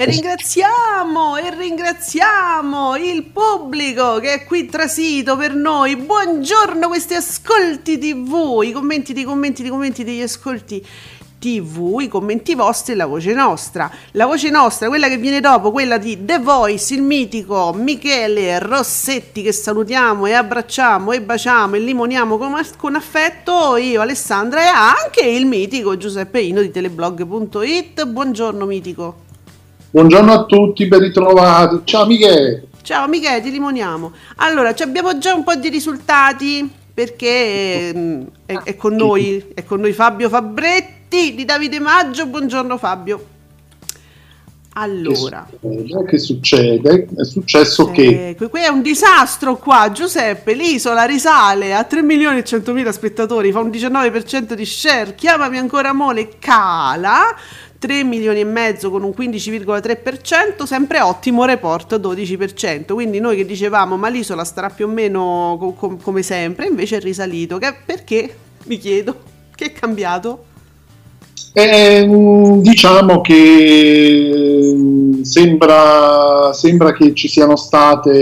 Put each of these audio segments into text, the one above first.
E ringraziamo e ringraziamo il pubblico che è qui trasito per noi. Buongiorno questi ascolti TV, i commenti dei commenti dei commenti degli ascolti TV, i commenti vostri e la voce nostra. La voce nostra, quella che viene dopo, quella di The Voice, il mitico Michele Rossetti che salutiamo e abbracciamo e baciamo e limoniamo con, con affetto, io Alessandra e anche il mitico Giuseppe Ino di teleblog.it. Buongiorno mitico. Buongiorno a tutti, ben ritrovati. Ciao Michele. Ciao Michele, ti limoniamo. Allora, ci abbiamo già un po' di risultati perché mm, è, è con noi, è con noi Fabio Fabretti di Davide Maggio. Buongiorno Fabio. Allora, che succede? È successo che eh, qui è un disastro qua, Giuseppe. L'isola risale a 3 milioni e 100 mila spettatori, fa un 19% di share. Chiamami ancora Mole, cala 3 milioni e mezzo con un 15,3%, sempre ottimo report 12%. Quindi noi che dicevamo ma l'isola starà più o meno co- com- come sempre, invece è risalito. Che- perché? Mi chiedo. Che è cambiato? Eh, diciamo che sembra, sembra, che ci siano state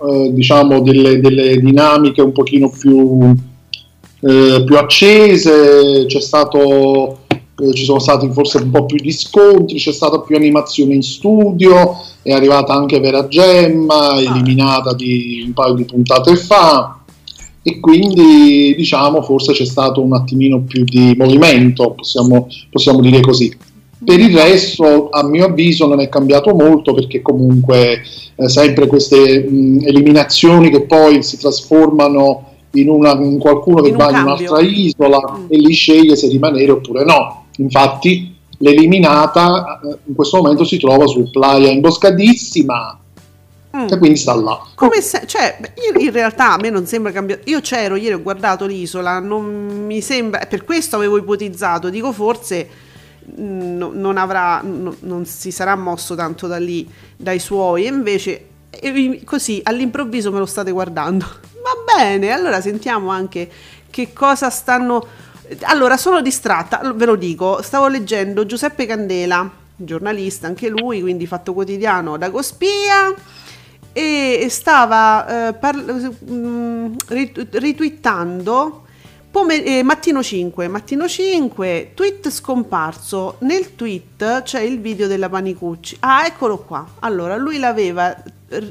eh, diciamo delle, delle, dinamiche un pochino più, eh, più accese, c'è stato eh, ci sono stati forse un po' più di scontri, c'è stata più animazione in studio, è arrivata anche Vera Gemma, ah. eliminata di un paio di puntate fa e quindi diciamo forse c'è stato un attimino più di movimento, possiamo, possiamo dire così. Per il resto, a mio avviso, non è cambiato molto perché comunque eh, sempre queste mh, eliminazioni che poi si trasformano in, una, in qualcuno che in va in un'altra isola mm. e lì sceglie se rimanere oppure no. Infatti l'eliminata eh, in questo momento si trova su Playa Imboscadissima mm. e quindi sta là. Come se, cioè, io in realtà a me non sembra cambiato. Io c'ero ieri, ho guardato l'isola, non mi sembra, per questo avevo ipotizzato, dico forse mm, no, non avrà, no, non si sarà mosso tanto da lì, dai suoi, e invece così all'improvviso me lo state guardando. Va bene, allora sentiamo anche che cosa stanno allora, sono distratta, ve lo dico, stavo leggendo Giuseppe Candela, giornalista anche lui, quindi fatto quotidiano da Cospia e stava eh, par- mm, ritwittando Pome- eh, mattino 5, mattino 5, tweet scomparso. Nel tweet c'è il video della Panicucci. Ah, eccolo qua. Allora, lui l'aveva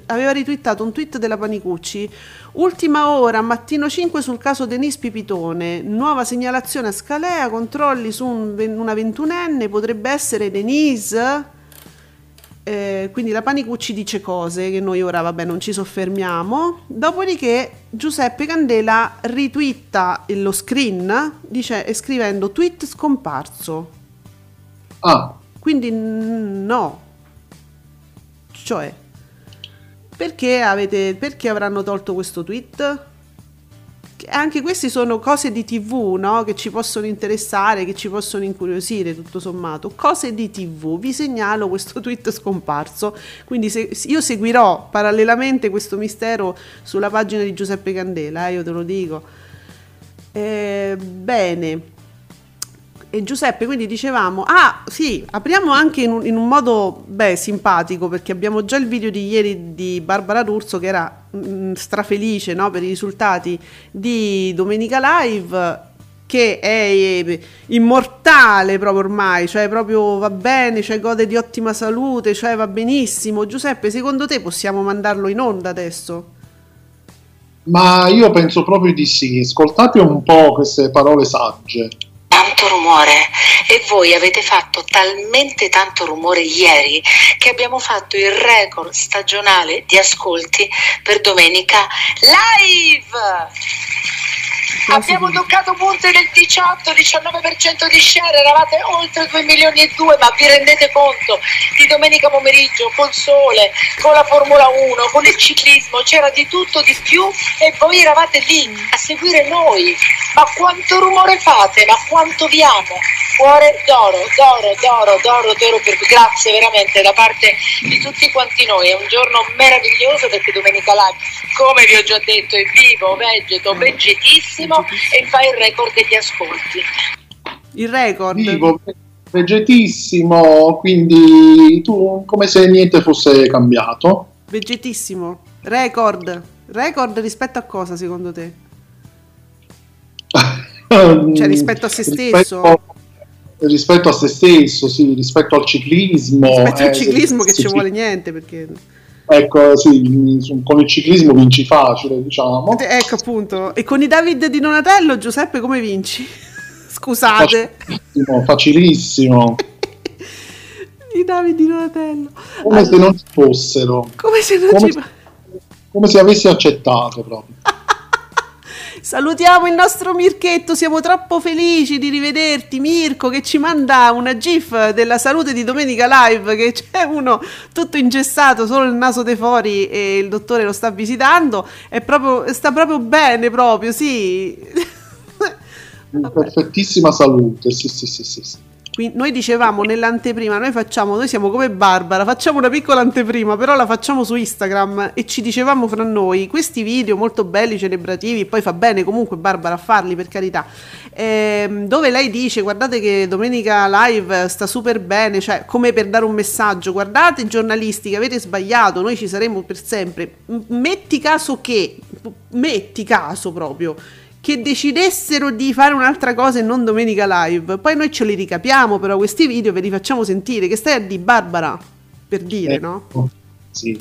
aveva ritwittato un tweet della Panicucci. Ultima ora, mattino 5 sul caso Denis Pipitone. Nuova segnalazione a Scalea, controlli su un, una ventunenne, potrebbe essere Denise? Eh, quindi la Panicucci dice cose che noi ora vabbè non ci soffermiamo. Dopodiché Giuseppe Candela ritwitta lo screen dice, scrivendo tweet scomparso. Ah. Quindi no. Cioè, perché, avete, perché avranno tolto questo tweet? Anche queste sono cose di TV, no? Che ci possono interessare, che ci possono incuriosire, tutto sommato. Cose di TV. Vi segnalo questo tweet scomparso. Quindi se, io seguirò parallelamente questo mistero sulla pagina di Giuseppe Candela, eh, io te lo dico. Eh, bene. E Giuseppe, quindi dicevamo, ah sì, apriamo anche in un, in un, modo, beh, simpatico, perché abbiamo già il video di ieri di Barbara D'Urso che era mh, mm, strafelice no, per i risultati di Domenica Live, che è eh, immortale proprio ormai, cioè proprio va bene, cioè gode di ottima salute, cioè va benissimo. Giuseppe, secondo te possiamo mandarlo in onda adesso? Ma io penso proprio di sì, ascoltate un po' queste parole sagge tanto rumore e voi avete fatto talmente tanto rumore ieri che abbiamo fatto il record stagionale di ascolti per domenica live. Abbiamo toccato punte del 18-19% di share, eravate oltre 2 milioni e 2, ma vi rendete conto di domenica pomeriggio col sole, con la Formula 1, con il ciclismo, c'era di tutto di più e voi eravate lì a seguire noi. Ma quanto rumore fate, ma quanto vi amo. Cuore d'oro, d'oro, d'oro, d'oro, d'oro, per... grazie veramente da parte di tutti quanti noi. È un giorno meraviglioso perché domenica live, come vi ho già detto, è vivo, vegeto, vegetissimo e fa il record degli ascolti. Il record? Vivo, vegetissimo, quindi tu come se niente fosse cambiato. Vegetissimo. Record. Record rispetto a cosa secondo te? cioè rispetto a se stesso? Rispetto, rispetto, a se stesso, sì, rispetto al ciclismo. Rispetto al eh, ciclismo che ci vuole niente perché... Ecco, sì, con il ciclismo vinci facile, diciamo. Ecco appunto. E con i David di Donatello, Giuseppe, come vinci? Scusate. Facilissimo, facilissimo. I David di Donatello. Come allora, se non ci fossero. Come se non come ci... come se avessi accettato proprio. Salutiamo il nostro Mirchetto, siamo troppo felici di rivederti Mirko che ci manda una gif della salute di Domenica Live che c'è uno tutto ingessato, solo il naso dei fuori e il dottore lo sta visitando, è proprio, sta proprio bene proprio, sì. In perfettissima salute, sì sì sì sì. sì. Quindi noi dicevamo nell'anteprima, noi facciamo, noi siamo come Barbara, facciamo una piccola anteprima, però la facciamo su Instagram e ci dicevamo fra noi, questi video molto belli, celebrativi, poi fa bene comunque Barbara a farli per carità, ehm, dove lei dice guardate che domenica live sta super bene, cioè come per dare un messaggio, guardate giornalisti che avete sbagliato, noi ci saremo per sempre, metti caso che, metti caso proprio che decidessero di fare un'altra cosa e non domenica live. Poi noi ce li ricapiamo, però questi video ve li facciamo sentire. Che stai a di Barbara? Per dire, no? Sì.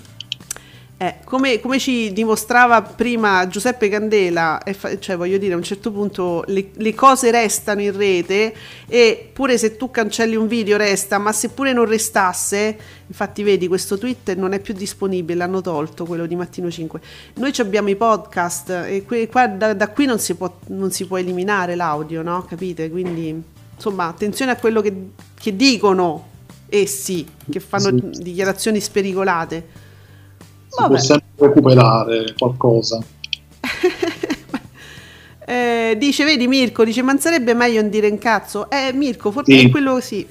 Eh, come, come, ci dimostrava prima Giuseppe Candela, fa- cioè voglio dire a un certo punto le, le, cose restano in rete e pure se tu cancelli un video resta, ma se pure non restasse, infatti vedi questo tweet non è più disponibile, l'hanno tolto quello di Mattino 5. Noi abbiamo i podcast e que- qua, da, da, qui non si, può, non si può eliminare l'audio, no? Capite? Quindi insomma attenzione a quello che, che dicono essi, che fanno sì. dichiarazioni spericolate si Vabbè. può sempre recuperare qualcosa. eh, dice, vedi Mirko, dice, ma sarebbe meglio non dire un cazzo? Eh, Mirko, forse sì. è quello sì.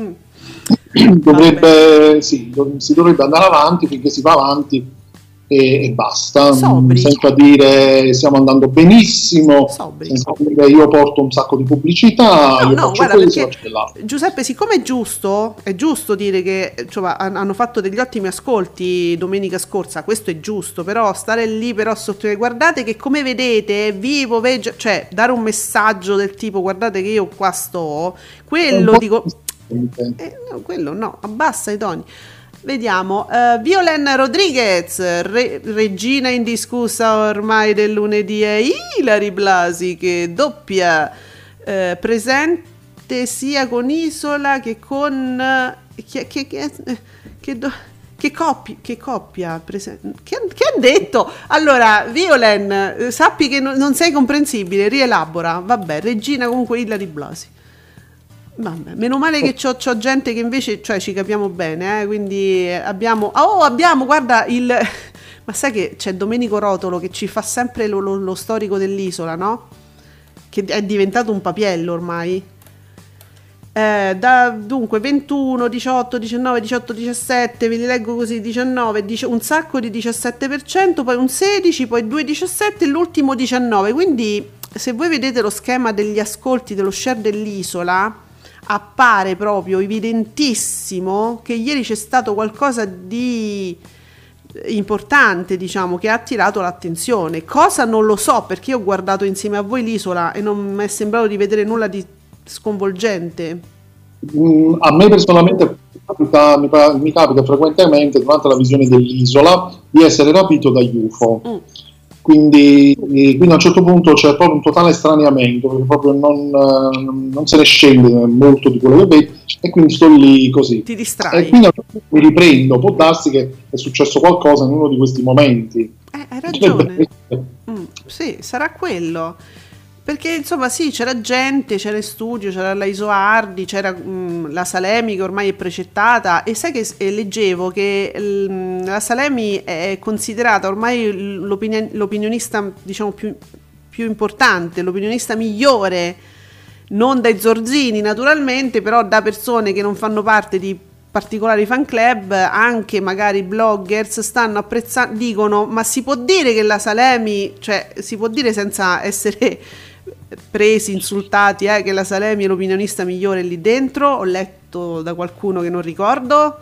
Mm. Dovrebbe, sì, si dovrebbe andare avanti finché si va avanti e, e basta, Sobri. senza dire stiamo andando benissimo, Sobri. senza dire io porto un sacco di pubblicità, no, io no, guarda, questo, Giuseppe, siccome è giusto, è giusto dire che insomma, hanno fatto degli ottimi ascolti domenica scorsa, questo è giusto, però stare lì però sotto guardate che come vedete è vivo, veggio, cioè dare un messaggio del tipo guardate che io qua sto, quello dico... Eh, no, quello no, abbassa i toni. Vediamo, uh, Violen Rodriguez, re- regina indiscussa ormai del lunedì, è Ilari Blasi che doppia uh, presente sia con Isola che con... Uh, che, che, che, che, do, che, coppia, che coppia che, che ha detto? Allora, Violen, sappi che no, non sei comprensibile, rielabora, vabbè, regina comunque Ilari Blasi. Vabbè, meno male che c'ho, c'ho, gente che invece, cioè ci capiamo bene, eh? quindi abbiamo, oh abbiamo, guarda il, ma sai che c'è Domenico Rotolo che ci fa sempre lo, lo, lo storico dell'isola, no? Che è diventato un papiello ormai. Eh, da, dunque 21, 18, 19, 18, 17, ve li leggo così, 19, dice, un sacco di 17%, poi un 16, poi 2, 17 e l'ultimo 19. Quindi se voi vedete lo schema degli ascolti dello share dell'isola, appare proprio evidentissimo che ieri c'è stato qualcosa di importante, diciamo, che ha attirato l'attenzione. Cosa non lo so, perché io ho guardato insieme a voi l'isola e non mi è sembrato di vedere nulla di sconvolgente. Mm, a me personalmente capita, mi, mi, capita frequentemente durante la visione dell'isola di essere rapito dagli UFO. Mm quindi, quindi, a un certo punto c'è proprio un totale straniamento perché proprio non, non se ne scende molto di quello che vedi e quindi sto lì così. Ti distrai. e quindi mi riprendo. Può darsi che è successo qualcosa in uno di questi momenti. Eh, hai ragione. Mm, sì sarà quello Perché insomma sì, c'era gente, c'era in studio, c'era la Isoardi, c'era mh, la Salemi che ormai è precettata e sai che e leggevo che l, la Salemi è considerata ormai l'opinion, l'opinionista diciamo più, più importante, l'opinionista migliore, non dai Zorzini naturalmente, però da persone che non fanno parte di particolari fan club, anche magari bloggers stanno apprezzando, dicono ma si può dire che la Salemi, cioè si può dire senza essere presi, insultati, eh, che la Salemi è l'opinionista migliore lì dentro, ho letto da qualcuno che non ricordo.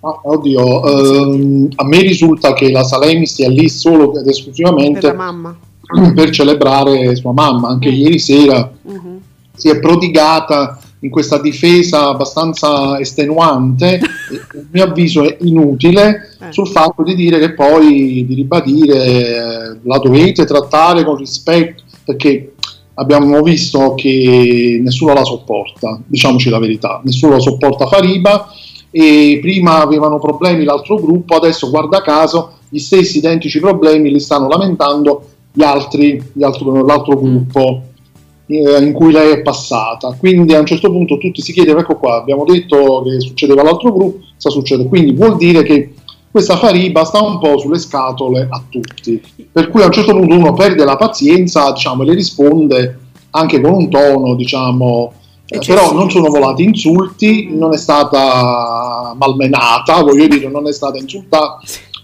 Oh, oddio, ehm, a me risulta che la Salemi stia lì solo ed esclusivamente per, la mamma. per celebrare sua mamma. Anche mm. ieri sera mm-hmm. si è prodigata in questa difesa abbastanza estenuante, a mio avviso è inutile, eh. sul fatto di dire che poi, di ribadire, eh, la dovete trattare con rispetto, perché abbiamo visto che nessuno la sopporta, diciamoci la verità, nessuno la sopporta Fariba e prima avevano problemi l'altro gruppo, adesso guarda caso gli stessi identici problemi li stanno lamentando gli altri, gli altro, l'altro gruppo eh, in cui lei è passata. Quindi a un certo punto tutti si chiedono, ecco qua, abbiamo detto che succedeva all'altro gruppo, sta succedendo. Quindi vuol dire che questa Fariba sta un po' sulle scatole a tutti. Per cui a un certo punto uno perde la pazienza, diciamo, e le risponde anche con un tono, diciamo, eh, però non sono volati insulti, non è stata malmenata, voglio dire, non è stata insultata,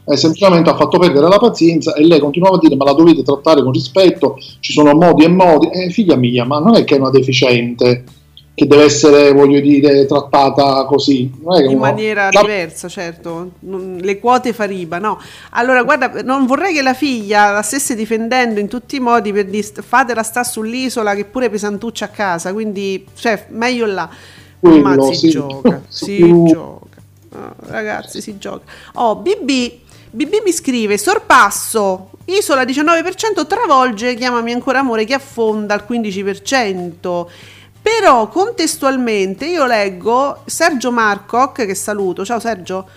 eh, semplicemente ha fatto perdere la pazienza e lei continuava a dire ma la dovete trattare con rispetto, ci sono modi e modi, eh, figlia mia, ma non è che è una deficiente, che deve essere, voglio dire, trattata così. in uno... maniera la... diversa, certo. Le quote Fariba, no. Allora, guarda, non vorrei che la figlia la stesse difendendo in tutti i modi per dire fatela sta sull'isola che pure pesantuccia a casa, quindi, cioè, meglio là. Quello, Ma si sì. gioca, si più... gioca. Oh, ragazzi, si gioca. Oh, BB, BB mi scrive, sorpasso, isola 19% travolge, chiamami ancora amore che affonda al 15%. Però contestualmente io leggo Sergio Marcoc, che saluto, ciao Sergio,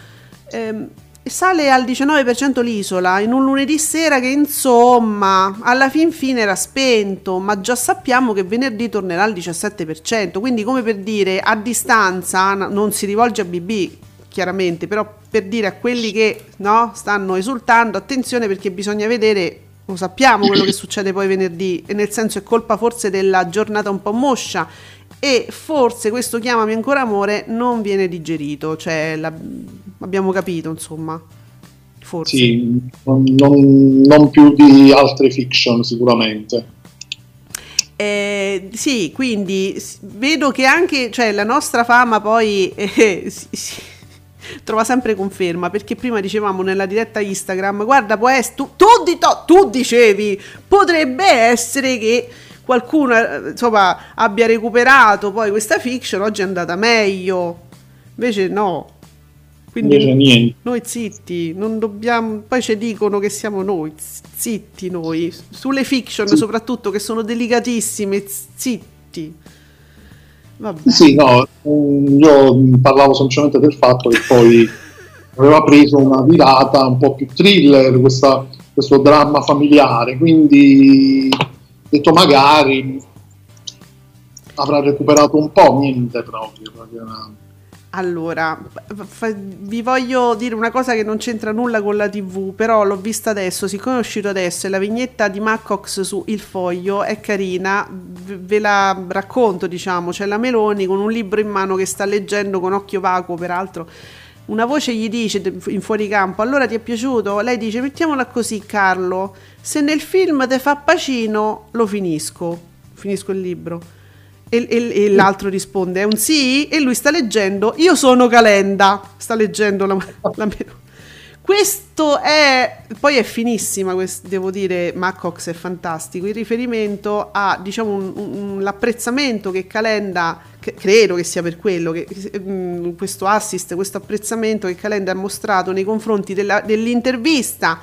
ehm, sale al 19% l'isola in un lunedì sera che insomma alla fin fine era spento, ma già sappiamo che venerdì tornerà al 17%, quindi come per dire a distanza non si rivolge a BB chiaramente, però per dire a quelli che no, stanno esultando, attenzione perché bisogna vedere lo sappiamo quello che succede poi venerdì, e nel senso è colpa forse della giornata un po' moscia e forse questo chiamami ancora amore non viene digerito, cioè la, abbiamo capito insomma. Forse. Sì, non, non, non più di altre fiction sicuramente. Eh, sì, quindi vedo che anche cioè, la nostra fama poi eh, si, si, trova sempre conferma perché prima dicevamo nella diretta Instagram guarda può essere tu, tu, tu dicevi potrebbe essere che qualcuno insomma abbia recuperato poi questa fiction oggi è andata meglio. Invece no. Quindi noi zitti non dobbiamo poi ci dicono che siamo noi zitti noi sulle fiction soprattutto che sono delicatissime zitti Vabbè. Sì, no, io parlavo semplicemente del fatto che poi aveva preso una virata un po' più thriller, questa, questo dramma familiare, quindi detto magari avrà recuperato un po', niente proprio. proprio allora, fa, vi voglio dire una cosa che non c'entra nulla con la TV, però l'ho vista adesso, siccome è uscito adesso e la vignetta di Maccox su Il Foglio è carina, ve la racconto, diciamo, c'è la Meloni con un libro in mano che sta leggendo con occhio vacuo, peraltro. Una voce gli dice in fuori campo, allora ti è piaciuto? Lei dice, mettiamola così Carlo, se nel film te fa pacino lo finisco, finisco il libro e, e, e, l'altro risponde è un sì? E lui sta leggendo io sono Calenda. Sta leggendo la, la questo è poi è finissima quest, devo dire Macox è fantastico. Il riferimento a diciamo un, un, l'apprezzamento che Calenda credo che sia per quello che um, questo assist questo apprezzamento che Calenda ha mostrato nei confronti della, dell'intervista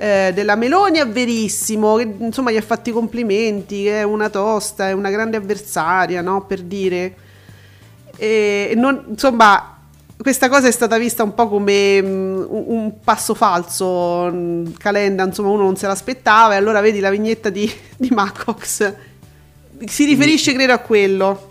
eh, della Meloni è verissimo, che insomma gli ha fatto i complimenti, che è una tosta, è una grande avversaria, no? Per dire. E non, insomma, questa cosa è stata vista un po' come um, un passo falso, um, Calenda, insomma uno non se l'aspettava e allora vedi la vignetta di, di Macox si riferisce credo a quello.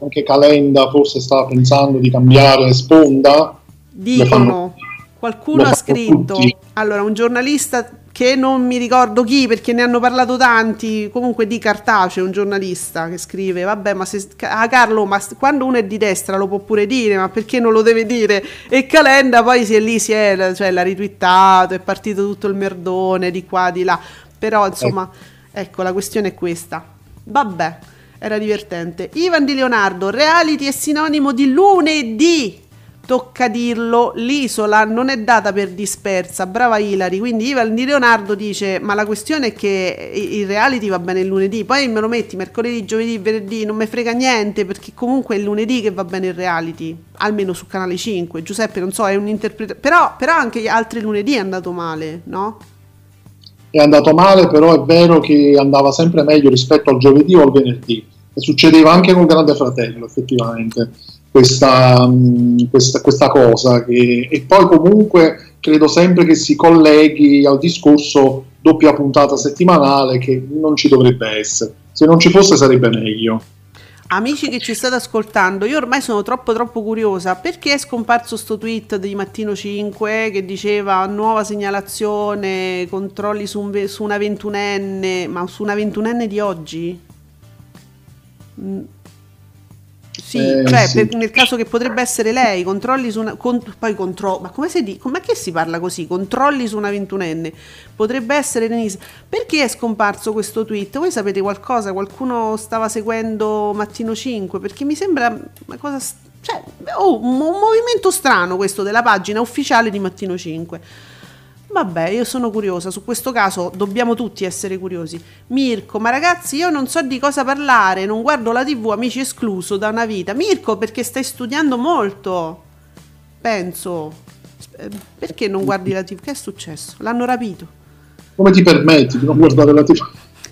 Anche Calenda forse stava pensando di cambiare sponda. Dicono, fanno- qualcuno ha scritto, tutti. Allora un giornalista che non mi ricordo chi perché ne hanno parlato tanti, comunque di Cartaceo, un giornalista che scrive, vabbè ma se, ah Carlo, ma quando uno è di destra lo può pure dire, ma perché non lo deve dire? E Calenda poi si è lì, si è, cioè l'ha ritwittato, è partito tutto il merdone di qua, di là, però insomma, ecco la questione è questa. Vabbè, era divertente. Ivan Di Leonardo, reality è sinonimo di lunedì. Tocca dirlo, l'isola non è data per dispersa, brava Ilari. Quindi Ivan Di Leonardo dice: Ma la questione è che il reality va bene il lunedì, poi me lo metti mercoledì, giovedì, venerdì, non me frega niente perché comunque è il lunedì che va bene il reality, almeno su canale 5. Giuseppe, non so, è un interpretazione. Però, però anche gli altri lunedì è andato male, no? È andato male, però è vero che andava sempre meglio rispetto al giovedì o al venerdì. E succedeva anche con Grande Fratello, effettivamente, questa, mh, questa, questa cosa. Che, e poi comunque credo sempre che si colleghi al discorso doppia puntata settimanale che non ci dovrebbe essere. Se non ci fosse sarebbe meglio. Amici che ci state ascoltando, io ormai sono troppo troppo curiosa perché è scomparso sto tweet di Mattino 5 che diceva nuova segnalazione, controlli su, un su una ventunenne, ma su una ventunenne di oggi? Sì, Eh, cioè sì. per- nel caso che potrebbe essere lei, controlli su una... con- poi contro... Ma come si dice? Com'è che si parla così? Controlli su una ventunenne? Potrebbe essere Denise. Perché è scomparso questo tweet? Voi sapete qualcosa? Qualcuno stava seguendo Mattino 5? Perché mi sembra una cosa... Cioè, oh, un movimento strano questo della pagina ufficiale di Mattino 5. Vabbè, io sono curiosa, su questo caso dobbiamo tutti essere curiosi. Mirko, ma ragazzi, io non so di cosa parlare, non guardo la TV, amici escluso da una vita. Mirko, perché stai studiando molto? Penso. Eh, Perché non guardi la TV? Che è successo? L'hanno rapito. Come ti permetti di non guardare la TV?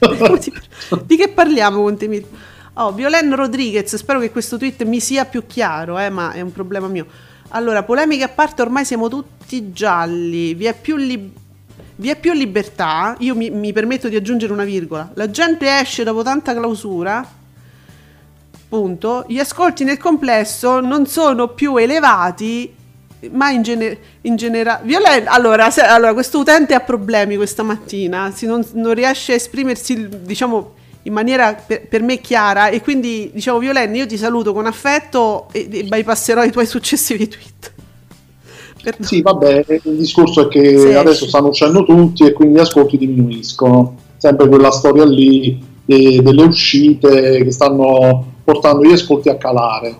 Di che parliamo con te, Mirko? Oh, Violen Rodriguez, spero che questo tweet mi sia più chiaro, eh, ma è un problema mio. Allora, polemiche a parte, ormai siamo tutti gialli, vi è più, lib- vi è più libertà, io mi, mi permetto di aggiungere una virgola, la gente esce dopo tanta clausura, punto, gli ascolti nel complesso non sono più elevati, ma in, gene- in generale... Violen, allora, se- allora, questo utente ha problemi questa mattina, si non, non riesce a esprimersi, diciamo, in maniera per, per me chiara e quindi, diciamo, Violen, io ti saluto con affetto e, e bypasserò i tuoi successivi tweet. Perdono. Sì, vabbè, il discorso è che Sì, adesso sì. stanno uscendo tutti e quindi gli ascolti diminuiscono. Sempre quella storia lì eh, delle uscite che stanno portando gli ascolti a calare.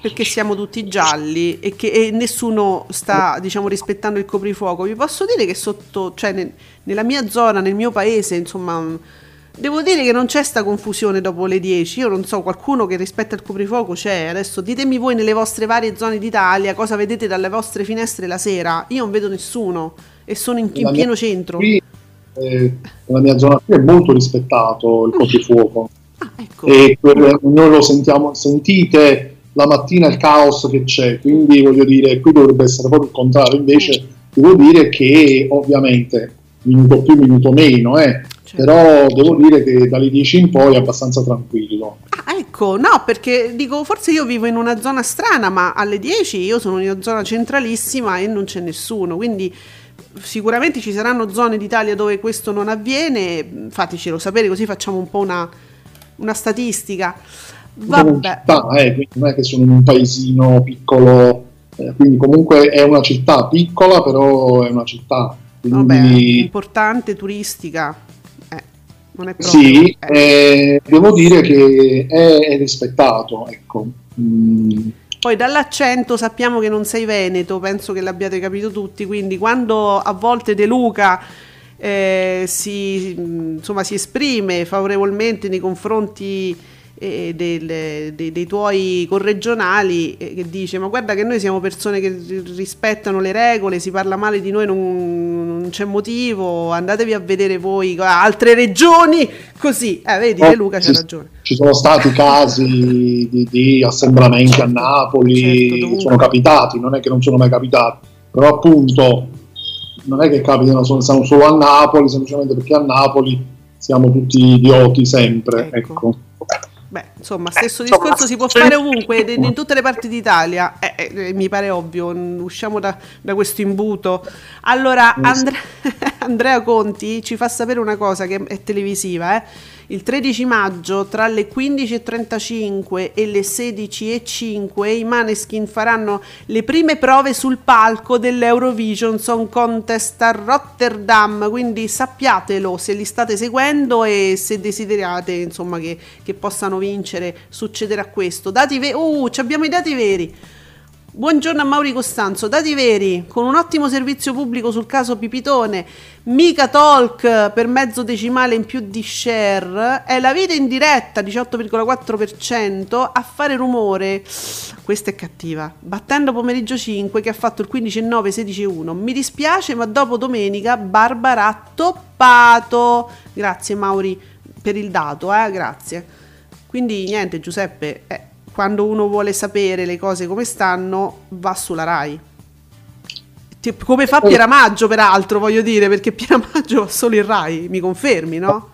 perché siamo tutti gialli e che e nessuno sta diciamo rispettando il coprifuoco vi posso dire che sotto cioè nel- nella mia zona nel mio paese insomma devo dire che non c'è sta confusione dopo le 10 io non so qualcuno che rispetta il coprifuoco c'è. Adesso ditemi voi nelle vostre varie zone d'Italia cosa vedete dalle vostre finestre la sera. Io non vedo nessuno e sono in, in pieno centro. Qui, eh, nella mia zona qui è molto rispettato il coprifuoco. ah, ecco. E noi lo sentiamo, sentite la mattina il caos che c'è, quindi voglio dire, qui dovrebbe essere proprio il contrario, invece devo dire che ovviamente minuto più, minuto meno, eh, Certo. però devo dire che dalle 10 in poi è abbastanza tranquillo. Ah, ecco, no, perché dico, forse io vivo in una zona strana, ma alle 10 io sono in una zona centralissima e non c'è nessuno, quindi sicuramente ci saranno zone d'Italia dove questo non avviene, fatecelo sapere così facciamo un po' una, una statistica. Vabbè, città, eh, quindi non è che sono in un paesino piccolo, eh, quindi comunque è una città piccola, però è una città. vabbè, Quindi, importante, turistica, non è proprio... Sì, eh. devo dire che è, rispettato, ecco. Mm, Poi dall'accento sappiamo che non sei veneto, penso che l'abbiate capito tutti, quindi quando a volte De Luca eh, si, mh, insomma, si esprime favorevolmente nei confronti eh, del- dei, dei tuoi corregionali, eh, che dice ma guarda che noi siamo persone che ri- rispettano le regole, si parla male di noi, non, non c'è motivo, andatevi a vedere voi altre regioni, così, eh, vedi De Luca c'ha ragione. Ci sono stati casi di, di assembramenti a Napoli, Certo, sono capitati, non è che non sono mai capitati, però appunto non è che capitano sono solo a Napoli, semplicemente perché a Napoli siamo tutti idioti sempre. Ecco. Ecco. Beh, insomma, stesso insomma, discorso si può sì. fare ovunque, in, in tutte le parti d'Italia. Eh, eh, mi pare ovvio, usciamo da, da questo imbuto. Allora, Andre- Andrea Conti ci fa sapere una cosa che è televisiva, eh. Il 13 maggio tra le 15.35 e le 16.05 i Maneskin faranno le prime prove sul palco dell'Eurovision Song Contest a Rotterdam, quindi sappiatelo se li state seguendo e se desiderate insomma che, che possano vincere, succederà questo. Dati ve- uh, abbiamo i dati veri. Buongiorno a Mauri Costanzo, dati veri, con un ottimo servizio pubblico sul caso Pipitone, mica talk per mezzo decimale in più di share, è la vita in diretta 18,4% a fare rumore, questa è cattiva, battendo pomeriggio 5 che ha fatto il 15,9, 16,1, mi dispiace ma dopo domenica Barbara ha toppato, grazie Mauri per il dato, eh, grazie. Quindi niente Giuseppe, eh, quando uno vuole sapere le cose come stanno, va sulla RAI. Come fa Pieramaggio, peraltro, voglio dire, perché Pieramaggio va solo in RAI, mi confermi, no?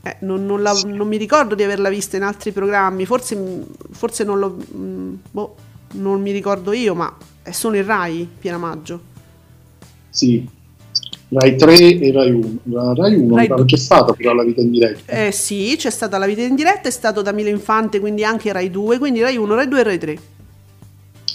Eh, non, non la- non mi ricordo di averla vista in altri programmi, forse, forse non lo. mm, boh, non mi ricordo io, ma è solo in RAI, Pieramaggio. Sì, Rai 3 e Rai 1. La Rai 1 Rai c'è stata però la vita in diretta. Eh sì, c'è stata la vita in diretta, è stato da Milo Infante, quindi anche Rai 2, quindi Rai 1, Rai 2 e Rai 3.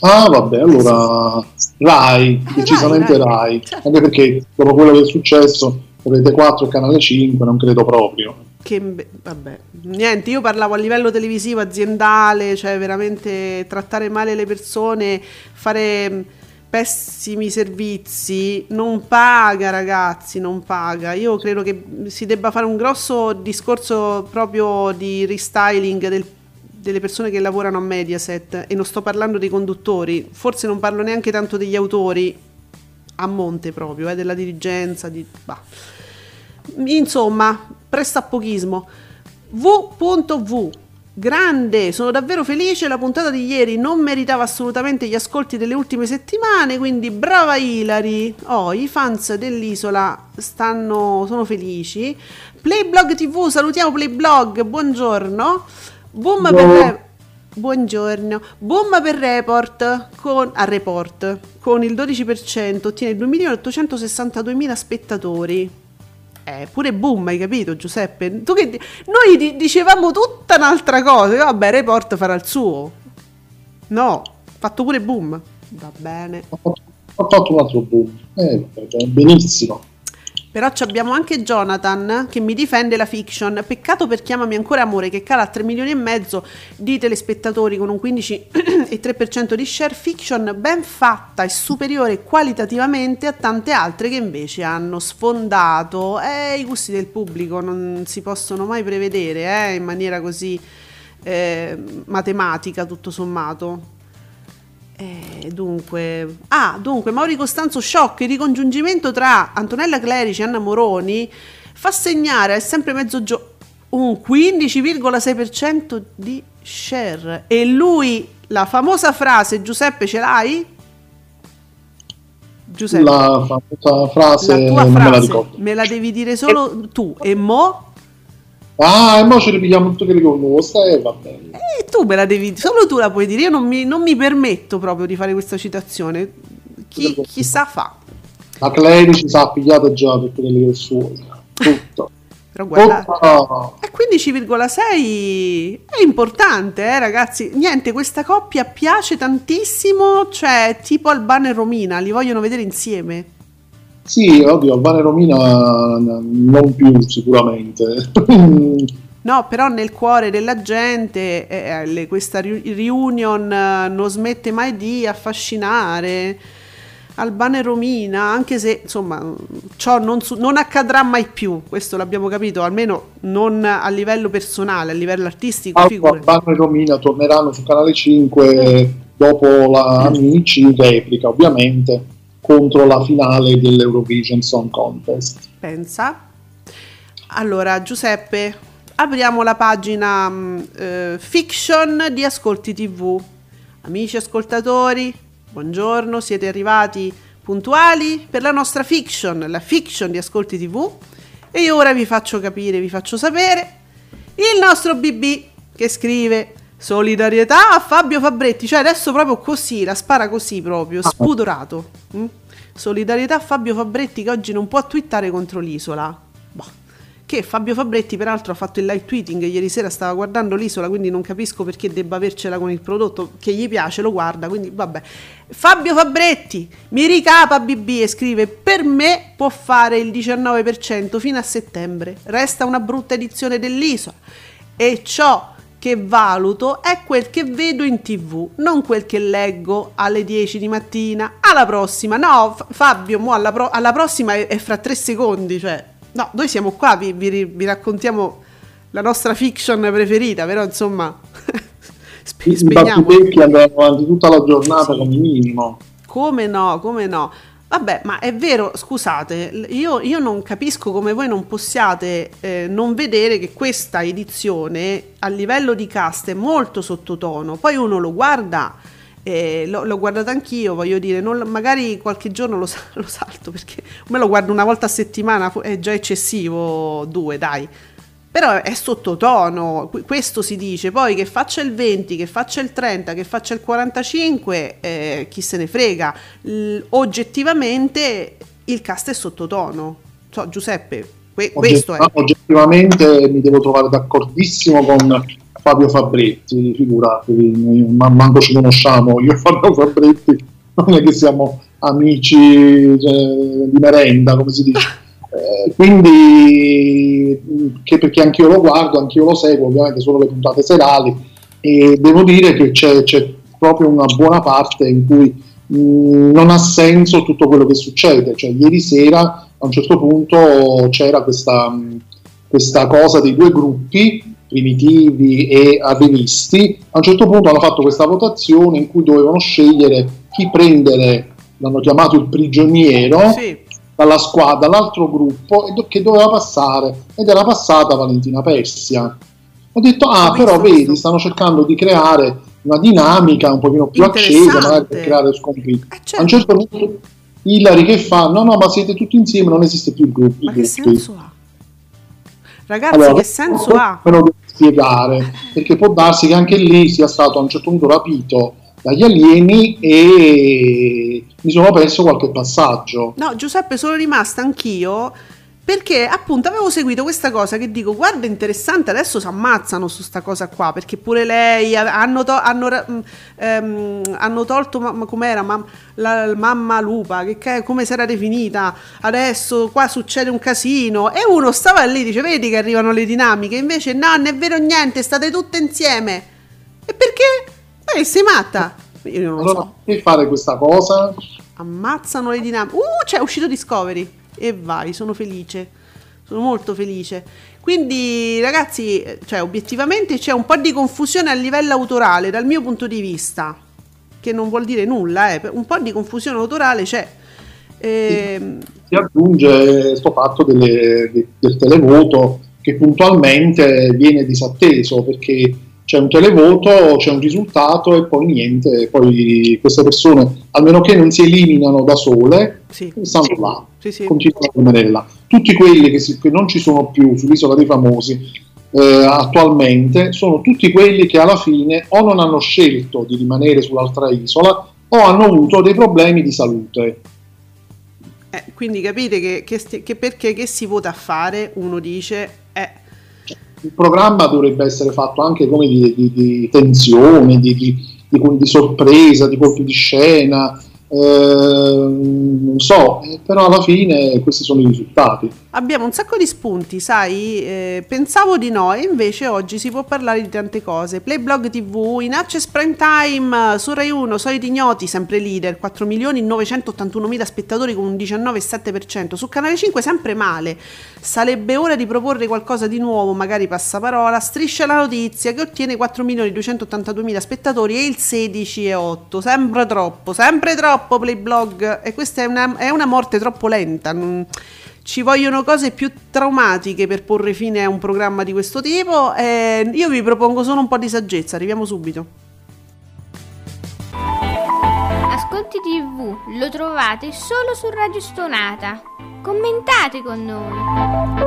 Ah, vabbè, allora Rai, Eh, decisamente Rai, Rai. Rai, Certo. anche perché dopo quello che è successo, Rete 4 e Canale 5, non credo proprio. Che vabbè, niente, io parlavo a livello televisivo, aziendale, cioè veramente trattare male le persone, fare pessimi servizi, non paga ragazzi, non paga. Io credo che si debba fare un grosso discorso proprio di restyling del- delle persone che lavorano a Mediaset e non sto parlando dei conduttori, forse non parlo neanche tanto degli autori, a monte proprio, eh, della dirigenza, di... bah. Insomma, prestapochismo. V.V. Grande, sono davvero felice, la puntata di ieri non meritava assolutamente gli ascolti delle ultime settimane, quindi brava Ilari. Oh, i fans dell'isola stanno, sono felici. Playblog TV, salutiamo Playblog, buongiorno. Boom per Buongiorno. re- Buongiorno. Boom per report con, a report con il 12% ottiene 2.862.000 spettatori. Eh, pure boom, hai capito Giuseppe? Di- Noi di- dicevamo tutta un'altra cosa. Vabbè, report farà il suo. No, fatto pure boom. Va bene. Ho fatto, ho fatto un altro boom. Eh, benissimo. Però abbiamo anche Jonathan che mi difende la fiction. Peccato per Chiamami ancora amore che cala a 3 milioni e mezzo di telespettatori con un 15,3% di share. Fiction ben fatta e superiore qualitativamente a tante altre che invece hanno sfondato. Eh, i gusti del pubblico non si possono mai prevedere eh, in maniera così eh, matematica tutto sommato. Eh, dunque, ah, dunque, Mauri Costanzo shock, il ricongiungimento tra Antonella Clerici e Anna Moroni fa segnare al sempre mezzogiorno un 15,6% di share. E lui, la famosa frase, Giuseppe, ce l'hai? Giuseppe, La famosa frase la tua non me la frase me la devi dire solo tu. E mo? Ah, e mo ce le pigliamo tutte che riconosco e va bene. E tu me la devi, solo tu la puoi dire. Io non mi, non mi permetto proprio di fare questa citazione. Chi, chissà fa. La Clerici si è pigliata già tutte le sue. Tutto. Però guarda, Oh, E 15,6 è importante, eh, ragazzi. Niente, questa coppia piace tantissimo, cioè tipo Albano e Romina, li vogliono vedere insieme. Sì, oddio, Albana e Romina non più sicuramente. No, però nel cuore della gente eh, eh, le- questa reunion eh, non smette mai di affascinare. Albano e Romina, anche se insomma ciò non, su- non accadrà mai più, questo l'abbiamo capito, almeno non a livello personale, a livello artistico, figurati. Albano e Romina torneranno su Canale 5 dopo la Amici in replica, ovviamente, contro la finale dell'Eurovision Song Contest. Pensa. Allora, Giuseppe, apriamo la pagina mh, eh, fiction di Ascolti TV. Amici ascoltatori, buongiorno, siete arrivati puntuali per la nostra fiction, la fiction di Ascolti TV. E io ora vi faccio capire, vi faccio sapere Il nostro BB che scrive solidarietà a Fabio Fabretti, cioè adesso proprio così, la spara così proprio, spudorato. Mm? Solidarietà a Fabio Fabretti che oggi non può twittare contro l'isola. Boh. Che Fabio Fabretti peraltro ha fatto il live tweeting ieri sera stava guardando l'isola, quindi non capisco perché debba avercela con il prodotto che gli piace, lo guarda, quindi vabbè. Fabio Fabretti mi ricapa BB e scrive per me può fare il 19% fino a settembre, resta una brutta edizione dell'isola e ciò che valuto è quel che vedo in tv, non quel che leggo alle 10 di mattina. Alla prossima, no F- Fabio, mo alla, pro- alla prossima è, è, fra tre secondi, cioè, no, noi siamo qua, vi, vi, vi raccontiamo la nostra fiction preferita, però insomma, spe-. I andranno avanti tutta la giornata sì. come minimo. Come no, come no. Vabbè, ma è vero, scusate, io, io non capisco come voi non possiate eh, non vedere che questa edizione a livello di cast è molto sottotono. Poi uno lo guarda, eh, l'ho, l'ho, guardato anch'io, voglio dire, non, magari qualche giorno lo, lo salto perché me lo guardo una volta a settimana, è già eccessivo, due, dai però è sottotono, questo si dice, poi che faccia il 20, che faccia il 30, che faccia il 45, eh, chi se ne frega, L- oggettivamente il cast è sottotono, so, Giuseppe, que- questo è. Oggettivamente mi devo trovare d'accordissimo con Fabio Fabretti, figuratevi, man- manco ci conosciamo, io e Fabio Fabretti non è che siamo amici cioè, di merenda, come si dice. Quindi, che perché anch'io lo guardo, anch'io lo seguo, ovviamente solo le puntate serali, e devo dire che c'è, c'è proprio una buona parte in cui mh, non ha senso tutto quello che succede. Cioè, ieri sera a un certo punto c'era questa, questa cosa dei due gruppi primitivi e avvenisti, a un certo punto hanno fatto questa votazione in cui dovevano scegliere chi prendere, l'hanno chiamato il prigioniero, sì dalla squadra, dall'altro gruppo che doveva passare ed era passata Valentina Persia. Ho detto, ah, però vedi, stanno cercando di creare una dinamica un pochino più accesa, magari per creare sconfitte. Eh, certo. A un certo punto Ilari che fa, no, no, ma siete tutti insieme, non esiste più il gruppo. Ma che senso ha? Ragazzi, allora, che senso ha? Me lo devo spiegare, perché può darsi che anche lì sia stato a un certo punto rapito dagli alieni e mi sono perso qualche passaggio. No, Giuseppe, sono rimasta anch'io perché appunto avevo seguito questa cosa che dico guarda interessante adesso si ammazzano su sta cosa qua perché pure lei hanno, to- hanno, ehm, hanno tolto ma, com'era ma, la, mamma lupa che, come si era definita adesso qua succede un casino e uno stava lì dice vedi che arrivano le dinamiche invece no non è vero niente state tutte insieme e perché? Eh, sei matta io non lo allora, so perché fare questa cosa? ammazzano le dinamiche uh c'è uscito Discovery e vai, sono felice, sono molto felice. Quindi ragazzi, cioè obiettivamente c'è un po' di confusione a livello autorale dal mio punto di vista, che non vuol dire nulla, eh, un po' di confusione autorale c'è. Eh, si aggiunge questo fatto delle, del televoto che puntualmente viene disatteso perché c'è un televoto, c'è un risultato e poi niente, poi queste persone, almeno che non si eliminano da sole, sì. stanno sì. là, sì, sì. continuano a rimanere là. Tutti quelli che, si, che, non ci sono più sull'isola dei famosi eh, attualmente sono tutti quelli che alla fine o non hanno scelto di rimanere sull'altra isola o hanno avuto dei problemi di salute. Eh, quindi capite che, che, che perché che si vota a fare, uno dice... Eh, il programma dovrebbe essere fatto anche come di, di, di tensione, di, di, sorpresa, di colpi di scena, eh, non so, però alla fine questi sono i risultati. Abbiamo un sacco di spunti, sai, eh, pensavo di no e invece oggi si può parlare di tante cose. Playblog TV, in access prime time, su Rai 1, soliti ignoti, sempre leader, 4 milioni 981 mila spettatori con un 19,7%, su Canale 5 sempre male, sarebbe ora di proporre qualcosa di nuovo, magari passaparola, striscia la notizia che ottiene 4 milioni 282 mila spettatori e il 16,8%, sembra troppo, sempre troppo Playblog e questa è una, è una morte troppo lenta. Non ci vogliono cose più traumatiche per porre fine a un programma di questo tipo. E io vi propongo solo un po' di saggezza, arriviamo subito. Ascolti TV lo trovate solo su Radio Stonata. Commentate con noi.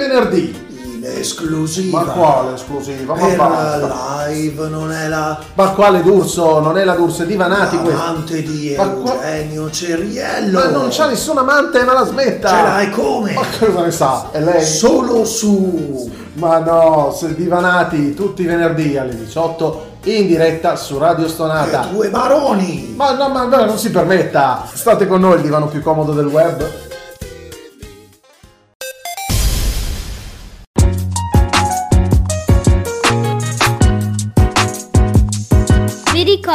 venerdì. In esclusiva. Ma quale esclusiva? Ma basta. live non è la Ma quale D'Urso? Non è la D'Urso, è Divanati questo. amante di Ma qua- Eugenio Ceriello. Ma non c'ha nessun amante, ma la smetta! Ce l'hai come? Ma cosa ne sa? È lei? Solo su Ma no, se divanati tutti i venerdì alle 18 in diretta su Radio Stonata. due baroni. Ma no, ma no, non si permetta. State con noi, il divano più comodo del web.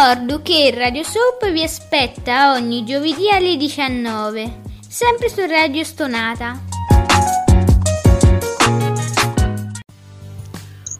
Ricordo che Radio Soap vi aspetta ogni giovedì alle 19, sempre su Radio Stonata.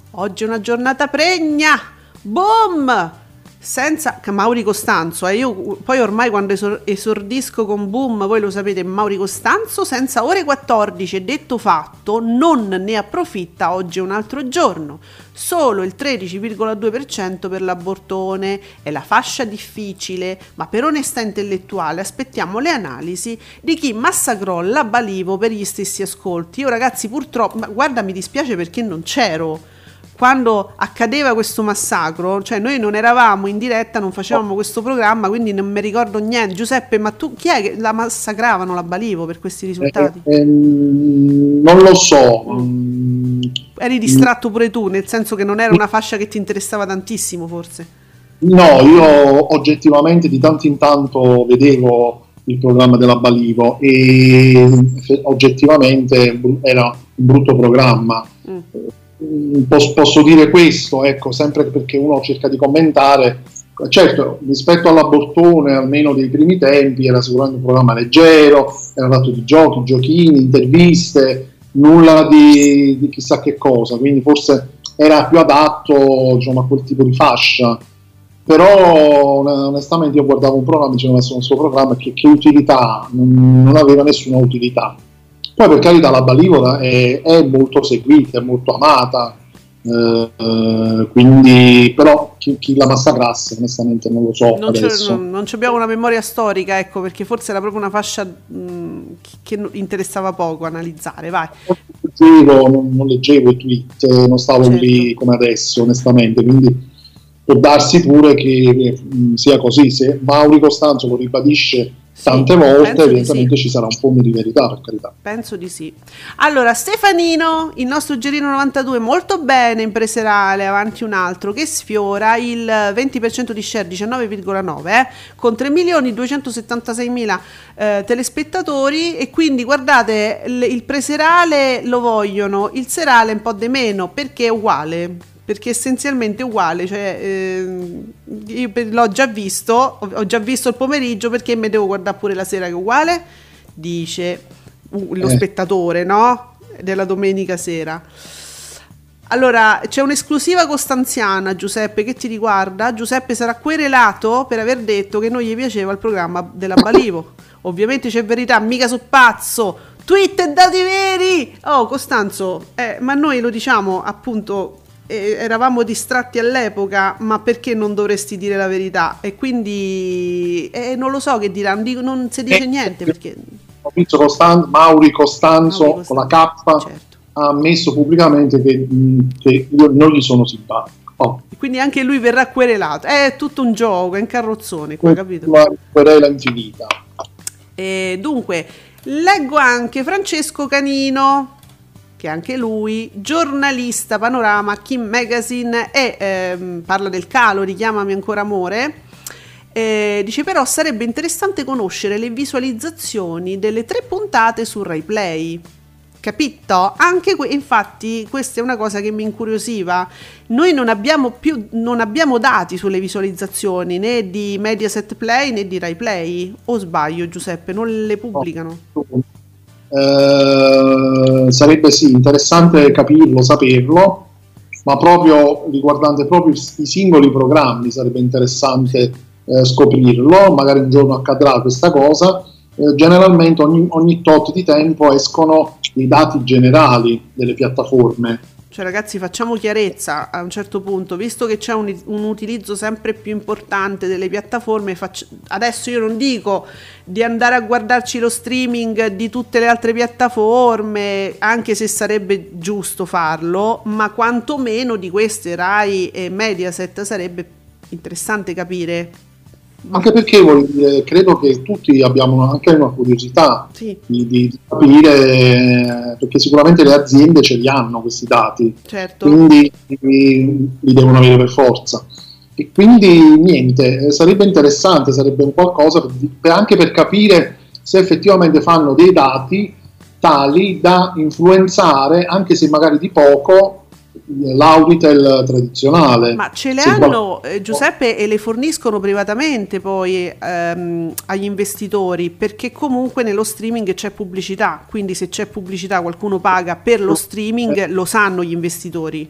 Oggi è una giornata pregna. Boom! Senza Mauri Costanzo, eh, io poi ormai quando esor- esordisco con Boom, voi lo sapete, Mauri Costanzo senza ore 14 è detto fatto, non ne approfitta oggi un altro giorno. Solo il 13,2% per l'abortone è la fascia difficile, ma per onestà intellettuale aspettiamo le analisi di chi massacrò la Balivo per gli stessi ascolti. Io ragazzi purtroppo, guarda mi dispiace perché non c'ero quando accadeva questo massacro, cioè noi non eravamo in diretta, non facevamo questo programma, quindi non mi ricordo niente. Giuseppe, ma tu chi è che la massacravano la Balivo per questi risultati? Eh, ehm, non lo so. mm, Eri distratto pure tu, nel senso che non era una fascia che ti interessava tantissimo, forse. No, io oggettivamente di tanto in tanto vedevo il programma della Balivo e fe- oggettivamente era un brutto programma. Mm. Pos- posso dire questo, ecco, sempre perché uno cerca di commentare. Certo, rispetto all'abortone, almeno dei primi tempi, era sicuramente un programma leggero, era dato di giochi, giochini, interviste, nulla di, di chissà che cosa, quindi forse era più adatto diciamo, a quel tipo di fascia però on- onestamente io guardavo un programma e dicevo "Ma questo suo programma che, che utilità ha?" non, non aveva nessuna utilità poi per carità la Balivola è, è molto seguita è molto amata eh, eh, quindi però chi, chi la massacrasse onestamente non lo so Non, non- non abbiamo una memoria storica, ecco, perché forse era proprio una fascia mh, che che interessava poco analizzare, vai. leggevo, non, non leggevo i tweet, eh, non stavo Certo. lì come adesso, onestamente, quindi può darsi pure che mh, sia così. Se Mauri Costanzo lo ribadisce Sì, tante volte, evidentemente sì. ci sarà un fondo di verità, per carità. Penso di sì. Allora, Stefanino, il nostro Gerino 92, molto bene in preserale, avanti un altro, che sfiora il 20% di share, 19,9, eh, con 3.276.000 eh, telespettatori e quindi guardate, il, il preserale lo vogliono, il serale un po' di meno, perché è uguale. Perché essenzialmente è uguale, cioè ehm, io l'ho già visto, ho, ho già visto il pomeriggio perché mi devo guardare pure la sera che è uguale, dice uh, lo Eh. spettatore, no? Della domenica sera. Allora, c'è un'esclusiva costanziana, Giuseppe, che ti riguarda. Giuseppe sarà querelato per aver detto che non gli piaceva il programma della Balivo. Ovviamente c'è verità, mica so pazzo. Tweet e dati veri! Oh, Costanzo, eh, ma noi lo diciamo appunto, eh, eravamo distratti all'epoca, ma perché non dovresti dire la verità? E quindi eh, non lo so che dirà, non, si dice Eh, niente perché... Ho visto Costan- Mauri Costanzo Mauri con la Costanzo, K certo. ha ammesso pubblicamente che, che io non gli sono simpatico. Oh, Quindi anche lui verrà querelato. È tutto un gioco, è un carrozzone qua, capito? una querela infinita. E dunque, leggo anche Francesco Canino, che anche lui, giornalista panorama, Kim Magazine, e ehm, parla del calo, richiamami ancora amore. Eh, dice però sarebbe interessante conoscere le visualizzazioni delle tre puntate su Rai Play. Capito? Anche que- infatti questa è una cosa che mi incuriosiva. Noi non abbiamo più non abbiamo dati sulle visualizzazioni né di Mediaset Play né di Rai Play. O sbaglio, Giuseppe, non le pubblicano. Eh, sarebbe sì interessante capirlo, saperlo, ma proprio riguardante proprio i singoli programmi sarebbe interessante eh, scoprirlo, magari un giorno accadrà questa cosa. Eh, generalmente ogni, ogni tot di tempo escono i dati generali delle piattaforme Cioè ragazzi facciamo chiarezza a un certo punto, visto che c'è un, un utilizzo sempre più importante delle piattaforme, faccio- adesso io non dico di andare a guardarci lo streaming di tutte le altre piattaforme, anche se sarebbe giusto farlo, ma quantomeno di queste Rai e Mediaset sarebbe interessante capire. Anche perché dire, credo che tutti abbiamo anche una curiosità Sì, di, di capire, perché sicuramente le aziende ce li hanno questi dati, certo. quindi li, li devono avere per forza. E quindi niente, sarebbe interessante, sarebbe un qualcosa per- per- anche per capire se effettivamente fanno dei dati tali da influenzare, anche se magari di poco, l'auditel tradizionale. Ma ce le hanno, eh, Giuseppe, e le forniscono privatamente poi ehm, agli investitori, perché comunque nello streaming c'è pubblicità, quindi se c'è pubblicità qualcuno paga per lo streaming, lo sanno gli investitori,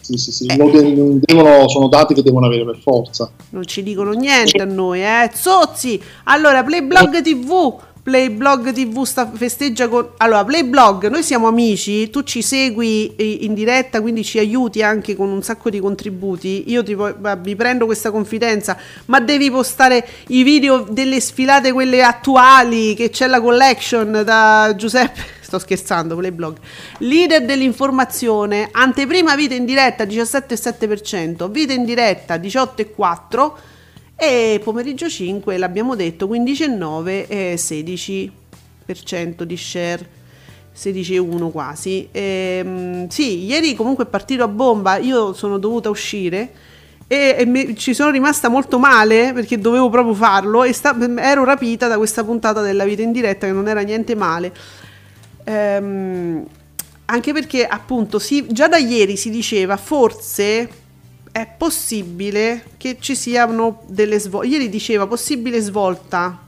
Sì, sì, sì, de- devono- sono dati che devono avere per forza. non ci dicono niente a noi, eh. Zozzi! Allora, Playblog TV... Playblog TV sta, festeggia con... Allora, Playblog, noi siamo amici, tu ci segui eh, in diretta, quindi ci aiuti anche con un sacco di contributi. Io ti vi prendo questa confidenza, ma devi postare i video delle sfilate, quelle attuali, che c'è la collection da Giuseppe. Sto scherzando, Playblog. Leader dell'informazione, anteprima vita in diretta 17,7%, vita in diretta 18,4%. E pomeriggio 5 l'abbiamo detto 15,9 e 16% di share. 16,1 quasi. Ehm, sì ieri comunque è partito a bomba. Io sono dovuta uscire e, e mi- ci sono rimasta molto male perché dovevo proprio farlo e sta- ero rapita da questa puntata della vita in diretta che non era niente male. Ehm, anche perché appunto si- già da ieri si diceva forse è possibile che ci siano delle svolte. Ieri diceva possibile svolta,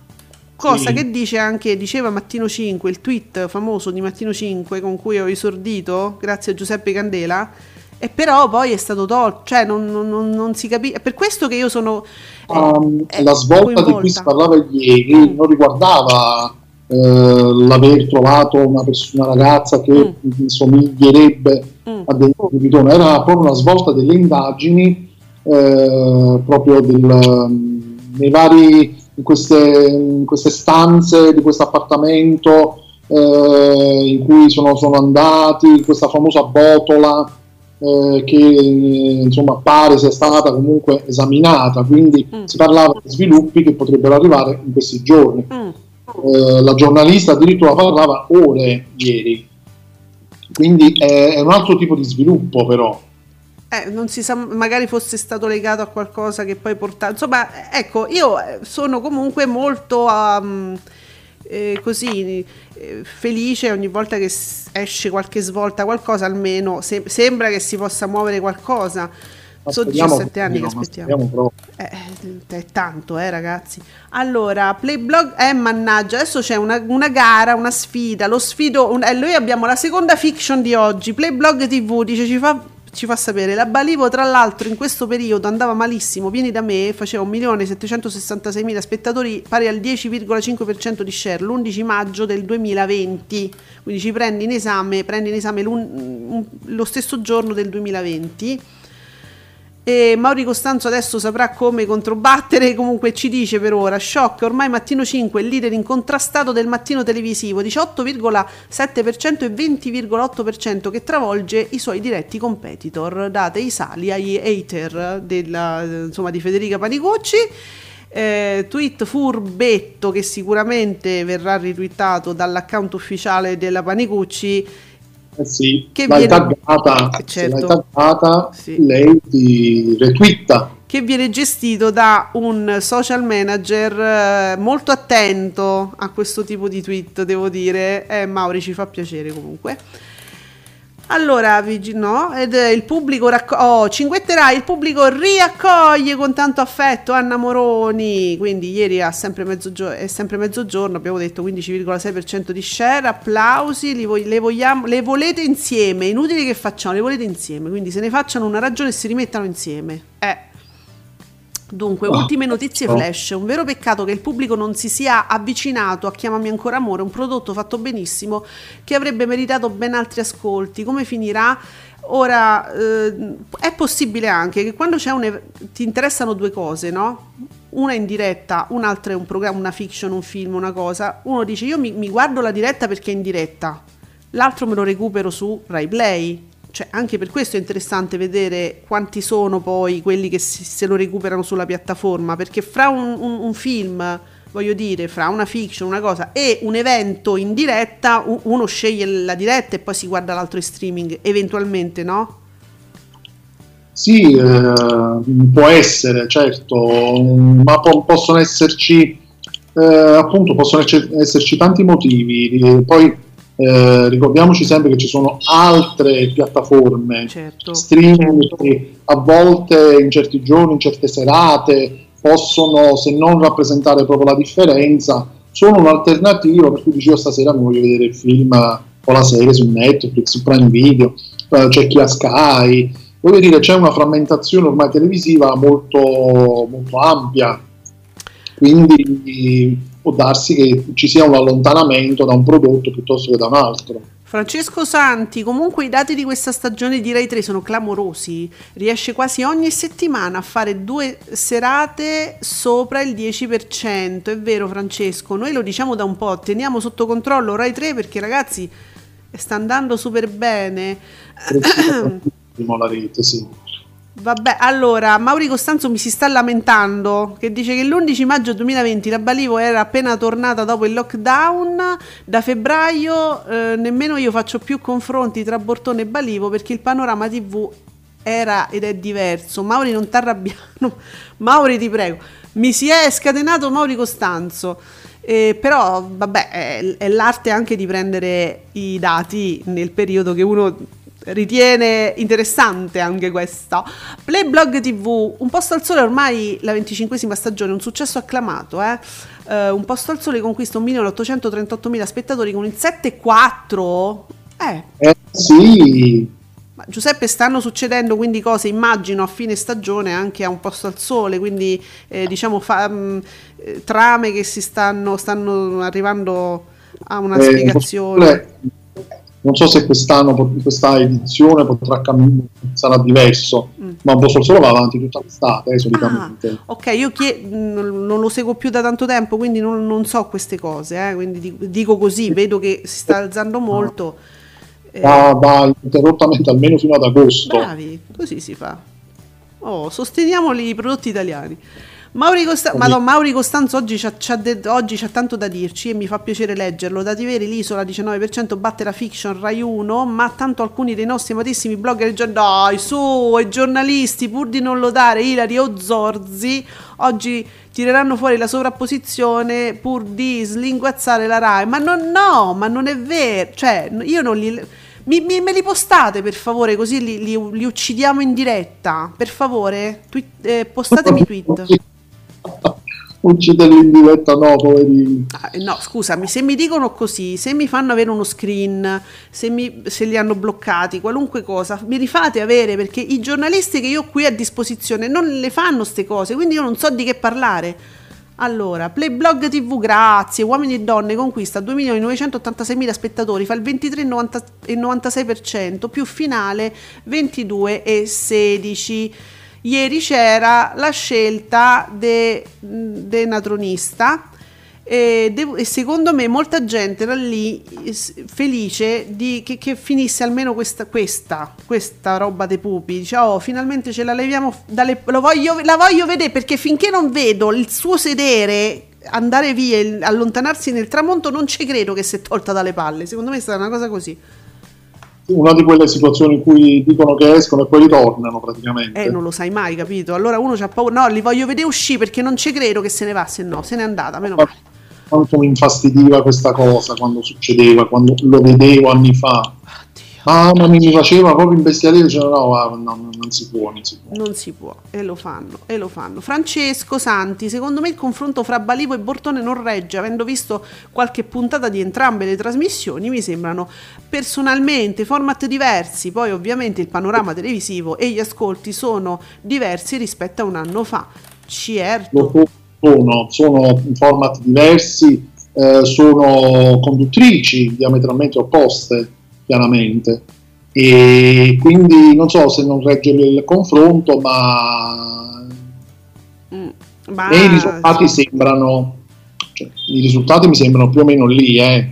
cosa Sì. che dice anche, diceva Mattino 5, il tweet famoso di Mattino 5 con cui ho esordito, grazie a Giuseppe Candela, e però poi è stato tolto, cioè non, non- non- si capisce. È per questo che io sono... Um, eh, la svolta di cui si parlava ieri non riguardava eh, l'aver trovato una, pers- una ragazza che somiglierebbe Mm. a dei Pitone, era proprio una svolta delle indagini eh, proprio del, um, nei vari in queste, in queste stanze di questo appartamento eh, in cui sono, sono andati, questa famosa botola eh, che insomma pare sia stata comunque esaminata, quindi Mm. si parlava di sviluppi che potrebbero arrivare in questi giorni. Mm. Eh, la giornalista addirittura parlava ore ieri, quindi è, è un altro tipo di sviluppo però. Eh, non si sa, magari fosse stato legato a qualcosa che poi porta. Insomma, ecco, io eh, sono comunque molto um, eh, così eh, felice ogni volta che esce qualche svolta, qualcosa almeno se- sembra che si possa muovere qualcosa. Sono Speriamo 17 anni che aspettiamo. Eh, è tanto, eh, ragazzi. Allora, Playblog, eh, mannaggia, adesso c'è una, una gara, una sfida. Lo sfido, un- eh, noi abbiamo la seconda fiction di oggi. Playblog TV dice ci fa, ci fa sapere. La Balivo, tra l'altro, in questo periodo andava malissimo. Vieni da me, faceva 1.766.000 spettatori, pari al 10,5% di share l'11 maggio del 2020. Quindi ci prendi in esame, prendi in esame lo stesso giorno del 2020. E Mauri Costanzo adesso saprà come controbattere, comunque ci dice per ora, shock, ormai Mattino 5 è il leader incontrastato del mattino televisivo, 18,7% e 20,8% che travolge i suoi diretti competitor, date i sali agli hater della, insomma, di Federica Panicucci. Eh, tweet furbetto che sicuramente verrà ritwittato dall'account ufficiale della Panicucci Eh sì, Che l'hai viene- taggata, Eh, se l'hai certo. taggata, Sì. lei ti retwitta. che viene gestito da un social manager eh, molto attento a questo tipo di tweet, devo dire. Eh, Mauri ci fa piacere comunque. Allora, no, ed eh, il pubblico raccoglie, oh, cinguetterà, il pubblico riaccoglie con tanto affetto Anna Moroni, quindi ieri ha sempre mezzogio- è sempre mezzogiorno, abbiamo detto 15,6% di share, applausi, li vog- le, vogliamo, le volete insieme, inutile che facciamo, le volete insieme, quindi se ne facciano una ragione e si rimettano insieme. Eh. Dunque, Oh, ultime notizie flash. Un vero peccato che il pubblico non si sia avvicinato a Chiamami ancora amore, un prodotto fatto benissimo che avrebbe meritato ben altri ascolti. Come finirà? Ora, eh, è possibile anche che quando c'è un ev- ti interessano due cose, no? Una in diretta, un'altra è un programma, una fiction, un film, una cosa. Uno dice io mi, mi guardo la diretta perché è in diretta, l'altro me lo recupero su Rai Play. Cioè, anche per questo è interessante vedere quanti sono poi quelli che si- se lo recuperano sulla piattaforma, perché fra un, un- un film, voglio dire, fra una fiction, una cosa, e un evento in diretta, uno sceglie la diretta e poi si guarda l'altro in streaming, eventualmente, no? Sì, eh, può essere, certo, ma po- possono esserci, eh, appunto, possono esserci tanti motivi. Poi eh, ricordiamoci sempre che ci sono altre piattaforme Certo. streaming che a volte in certi giorni, in certe serate possono, se non rappresentare proprio la differenza, sono un'alternativa per cui dici io stasera mi voglio vedere il film o la serie su Netflix, su Prime Video, eh, c'è chi ha Sky, voglio dire c'è una frammentazione ormai televisiva molto, molto ampia, quindi può darsi che ci sia un allontanamento da un prodotto piuttosto che da un altro. Francesco Santi, comunque i dati di questa stagione di Rai 3 sono clamorosi, riesce quasi ogni settimana a fare due serate sopra il 10%, è vero Francesco, noi lo diciamo da un po', teniamo sotto controllo Rai 3 perché ragazzi sta andando super bene. la rete, sì. Vabbè, allora, Mauri Costanzo mi si sta lamentando che dice che l'11 maggio 2020 la Balivo era appena tornata dopo il lockdown, da febbraio eh, nemmeno io faccio più confronti tra Bortone e Balivo perché il panorama TV era ed è diverso. Mauri non t'arrabbiare, Mauri ti prego, mi si è scatenato Mauri Costanzo. Eh, però vabbè è, è l'arte anche di prendere i dati nel periodo che uno ritiene interessante anche questo. Playblog TV, Un posto al sole ormai la 25esima stagione, un successo acclamato, eh? Eh, un posto al sole conquista 1.838.000 spettatori con il 7,4. Eh, Eh, sì, ma Giuseppe stanno succedendo quindi cose, immagino, a fine stagione anche a un posto al sole, quindi eh, diciamo fa- mh, eh, trame che si stanno, stanno arrivando a una Eh, spiegazione. Non so se quest'anno, questa edizione potrà cam- sarà diverso, Mm. ma un po' solo va avanti tutta l'estate, eh, solitamente. Ok, io chie- non non lo seguo più da tanto tempo, quindi non, non so queste cose, eh, quindi dico, dico così, vedo che si sta alzando molto. Eh, Va, va interrottamente almeno fino ad agosto. bravi, così si fa. Oh, sosteniamo i prodotti italiani. Mauri, Costa- Madonna, Mauri Costanzo oggi c'ha, c'ha de- oggi c'ha tanto da dirci e mi fa piacere leggerlo. Dati veri, l'isola 19% batte la fiction Rai 1, ma tanto alcuni dei nostri amatissimi blogger, già- dai su, e giornalisti, pur di non lodare Ilari o Zorzi, oggi tireranno fuori la sovrapposizione pur di slinguazzare la Rai. Ma non, no, ma non è vero. Cioè, io non li... Mi, mi- me li postate per favore, così li, li- li uccidiamo in diretta. Per favore, Tweet- eh, postatemi tweet. Ucciderli in diretta, no, poverini. Ah, eh, no, scusami, se mi dicono così, se mi fanno avere uno screen, se, mi- se li hanno bloccati, qualunque cosa, mi rifate avere perché i giornalisti che io ho qui a disposizione non le fanno ste cose, quindi io non so di che parlare. Allora, Playblog TV, grazie, Uomini e Donne conquista 2.986.000 spettatori, fa il 23,96%, più finale 22,16%. Ieri c'era la scelta de, de natronista e, devo- e secondo me molta gente era lì felice di, che, che finisse almeno questa, questa, questa roba dei pupi. Dice, oh, finalmente ce la leviamo dalle... Voglio, la voglio vedere perché finché non vedo il suo sedere andare via, allontanarsi nel tramonto, non ci credo che si è tolta dalle palle. Secondo me è stata una cosa così. Una di quelle situazioni in cui dicono che escono e poi ritornano praticamente. Eh, non lo sai mai, capito? Allora uno c'ha paura. No, li voglio vedere uscire perché non ci credo che se ne va, se no, se n'è andata, meno male. Quanto mi infastidiva questa cosa quando succedeva, quando lo vedevo anni fa. Ah, ma mi mi faceva proprio imbestialire, dicevo no, guarda, no, non si può, non si può. Non si può, e lo fanno, e lo fanno. Francesco Santi, secondo me il confronto fra Balivo e Bortone non regge, avendo visto qualche puntata di entrambe le trasmissioni, mi sembrano personalmente format diversi, poi ovviamente il panorama televisivo e gli ascolti sono diversi rispetto a un anno fa. certo. sono, sono format diversi, eh, sono conduttrici diametralmente opposte, chiaramente. E quindi non so se non regge il confronto, ma, Mm, ma- i risultati sembrano, cioè, i risultati mi sembrano più o meno lì, eh,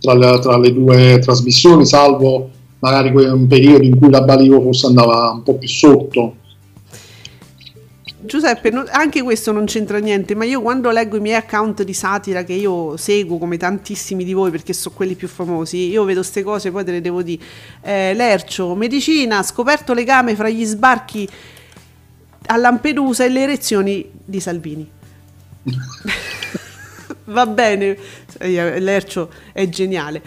tra, le, tra le due trasmissioni, salvo magari un periodo in cui la Balivo forse andava un po' più sotto. Giuseppe, non- anche questo non c'entra niente, ma io quando leggo i miei account di satira che io seguo come tantissimi di voi perché sono quelli più famosi, io vedo queste cose, poi te le devo dire. Eh, Lercio, medicina, scoperto legame fra gli sbarchi a Lampedusa e le erezioni di Salvini. Va bene, eh, Lercio è geniale.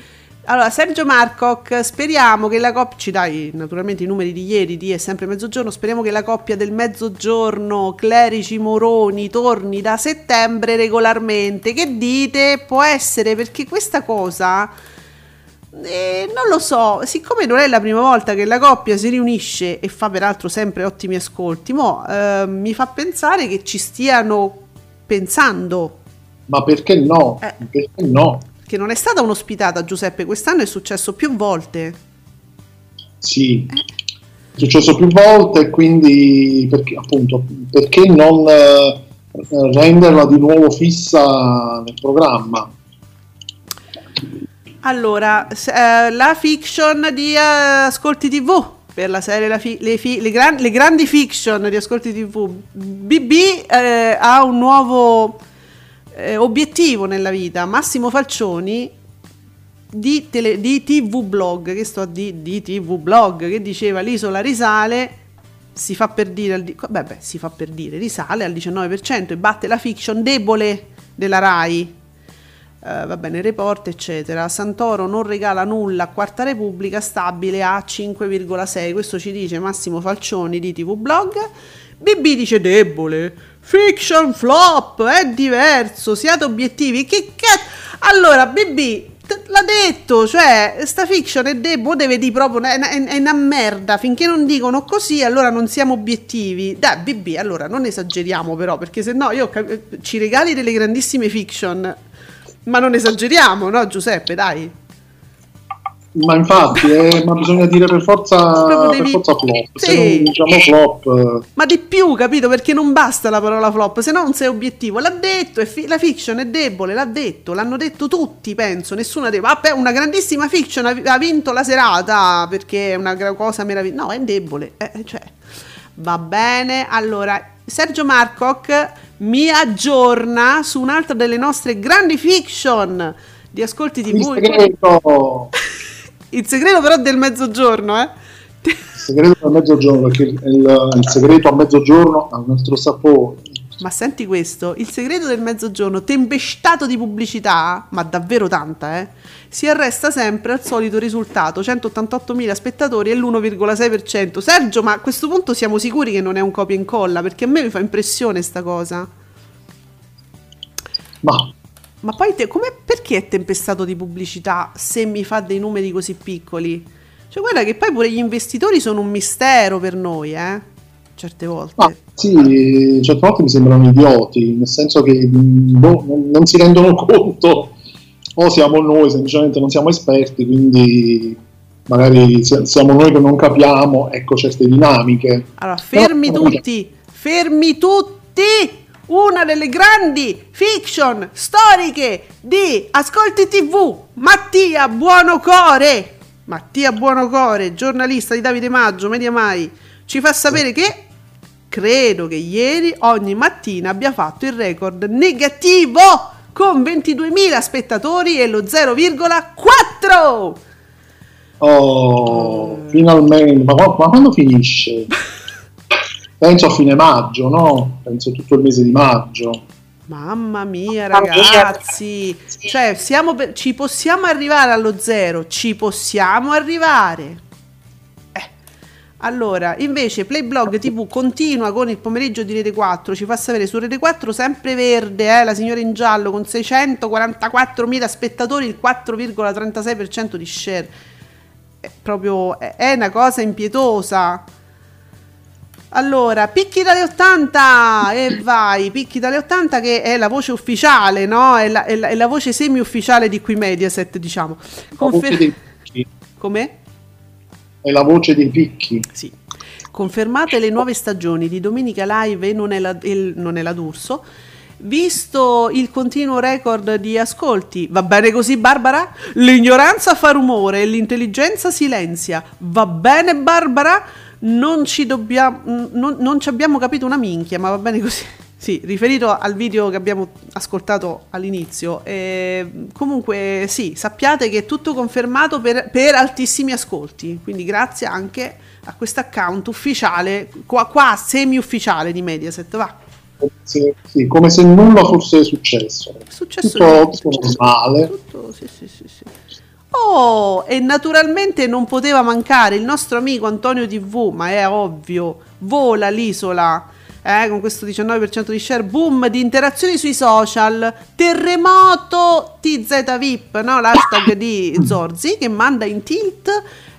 Allora, Sergio Marcoc, speriamo che la coppia, ci dai naturalmente i numeri di ieri, di è sempre mezzogiorno, speriamo che la coppia del mezzogiorno, Clerici Moroni, torni da settembre regolarmente. Che dite? Può essere perché questa cosa... eh, non lo so, siccome non è la prima volta che la coppia si riunisce e fa peraltro sempre ottimi ascolti, mo, eh, mi fa pensare che ci stiano pensando Ma perché no? Eh. Perché no? Che non è stata un'ospitata Giuseppe, quest'anno è successo più volte. Sì, è successo più volte quindi perché, appunto, perché non eh, renderla di nuovo fissa nel programma? Allora, eh, la fiction di eh, Ascolti TV per la serie la fi- le, fi- le gran- le grandi fiction di Ascolti TV. BB eh, ha un nuovo eh, obiettivo nella vita. Massimo Falcioni di, tele- di TV Blog, che sto di, di TV Blog, che diceva l'isola risale, si fa per dire, beh, beh, si fa per dire, risale al 19% e batte la fiction debole della RAI. Eh, va bene, report, eccetera. Santoro non regala nulla a Quarta Repubblica, stabile a 5,6. Questo ci dice Massimo Falcioni di TV Blog. BB dice debole. Fiction flop, è diverso, siate obiettivi. Che cazzo? Allora, BB l'ha detto, cioè, sta fiction è debole, deve dire proprio, è una, è una merda, finché non dicono così, allora non siamo obiettivi. Dai, BB, allora non esageriamo però, perché se no io ci regali delle grandissime fiction, ma non esageriamo, no Giuseppe, dai. Ma infatti, eh, ma bisogna dire per forza, Proprio per devi- forza flop. Se Sì. non diciamo flop, eh, Ma di più, capito? Perché non basta la parola flop, se no non sei obiettivo. L'ha detto, fi- la fiction è debole, l'ha detto, l'hanno detto tutti, penso. Nessuno ha detto, vabbè, una grandissima fiction ha, ha vinto la serata perché è una cosa meravigliosa. No, è debole. eh, cioè, va bene. Allora, Sergio Marcoc mi aggiorna su un'altra delle nostre grandi fiction di Ascolti il TV. Il segreto però del mezzogiorno, eh? il segreto a mezzogiorno, perché il, il segreto a mezzogiorno ha un altro sapore. Ma senti questo, il segreto del mezzogiorno, tempestato di pubblicità, ma davvero tanta, eh? Si arresta sempre al solito risultato, 188.000 spettatori e l'1,6%. Sergio, ma a questo punto siamo sicuri che non è un copia e incolla? Perché a me mi fa impressione sta cosa. Ma Ma poi te, perché è tempestato di pubblicità se mi fa dei numeri così piccoli? Cioè, guarda che poi pure gli investitori sono un mistero per noi, eh? Certe volte. Ma sì, certe volte mi sembrano idioti, nel senso che mh, boh, non, si rendono conto, o siamo noi, semplicemente non siamo esperti, quindi magari si- siamo noi che non capiamo ecco, certe dinamiche. Allora, fermi Però- tutti, fermi tutti! Una delle grandi fiction storiche di Ascolti TV, Mattia Buonocore. Mattia Buonocore, giornalista di Davide Maggio, Media Mai, ci fa sapere che credo che ieri ogni mattina abbia fatto il record negativo con 22.000 spettatori e lo 0,4. Oh, finalmente, ma, ma quando finisce? Penso a fine maggio, no? Penso tutto il mese di maggio. Mamma mia, ragazzi, cioè siamo per- ci possiamo arrivare allo zero, ci possiamo arrivare. Eh. Allora, invece Playblog TV continua con il pomeriggio di Rete 4, ci fa sapere su Rete 4 sempre verde, eh, la signora in giallo con 644.000 spettatori, il 4,36% di share. È proprio è una cosa impietosa. Allora, Picchi dalle 80 e vai, Picchi dalle 80 che è la voce ufficiale, no? È la, è la- è la voce semi-ufficiale di qui Mediaset, diciamo. Confer-. Com'è? È la voce dei picchi. Sì. Confermate le nuove stagioni di Domenica Live e non è, la, il- non è la D'Urso. Visto il continuo record di ascolti, va bene così Barbara? L'ignoranza fa rumore e l'intelligenza silenzia. Va bene Barbara? Non ci dobbiamo non, non ci abbiamo capito una minchia, ma va bene così. Sì, riferito al video che abbiamo ascoltato all'inizio. Eh, comunque, sì, sappiate che è tutto confermato per, per altissimi ascolti. Quindi, grazie anche a questo account ufficiale, qua, qua semi-ufficiale di Mediaset. Va, se, sì, come se nulla fosse successo. successo Tutto, normale. tutto- sì, sì, sì, sì. Oh, e naturalmente non poteva mancare il nostro amico Antonio TV, ma è ovvio, vola l'isola. eh, con questo 19% di share, boom di interazioni sui social, terremoto TZ VIP, no? l'hashtag di Zorzi che manda in tilt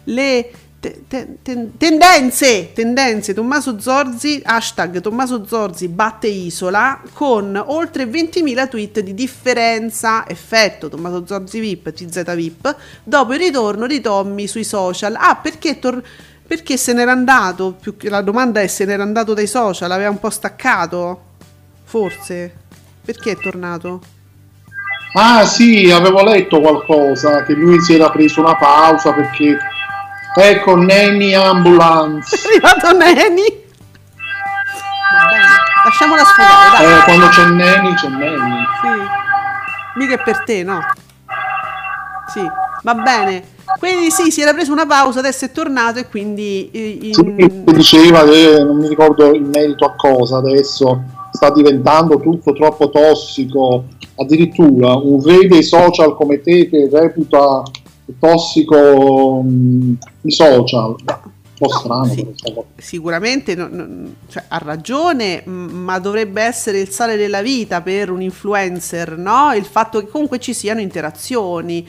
le te- te- ten- tendenze, tendenze, Tommaso Zorzi, hashtag Tommaso Zorzi batte Isola con oltre 20.000 tweet di differenza, effetto Tommaso Zorzi VIP, TZ VIP, dopo il ritorno di Tommy sui social. Ah, perché, tor- perché se n'era andato? Più che la domanda è se n'era andato dai social, aveva un po' staccato? Forse? Perché è tornato? Ah sì, avevo letto qualcosa, che lui si era preso una pausa perché... Ecco, Nanny Ambulance. È arrivato Neni? Va bene, lasciamola sfogare, dai. Eh, quando c'è Nanny, c'è Nanny. Sì. Mica è per te, no? Sì, va bene. Quindi sì, si era preso una pausa, adesso è tornato e quindi... eh, in- Sì, diceva che non mi ricordo in merito a cosa adesso sta diventando tutto troppo tossico addirittura un re dei social come te che reputa tossico mh, i social un po' strano sì. sta cosa. sicuramente no- no- cioè, ha ragione, ma dovrebbe essere il sale della vita per un influencer, no? Il fatto che comunque ci siano interazioni.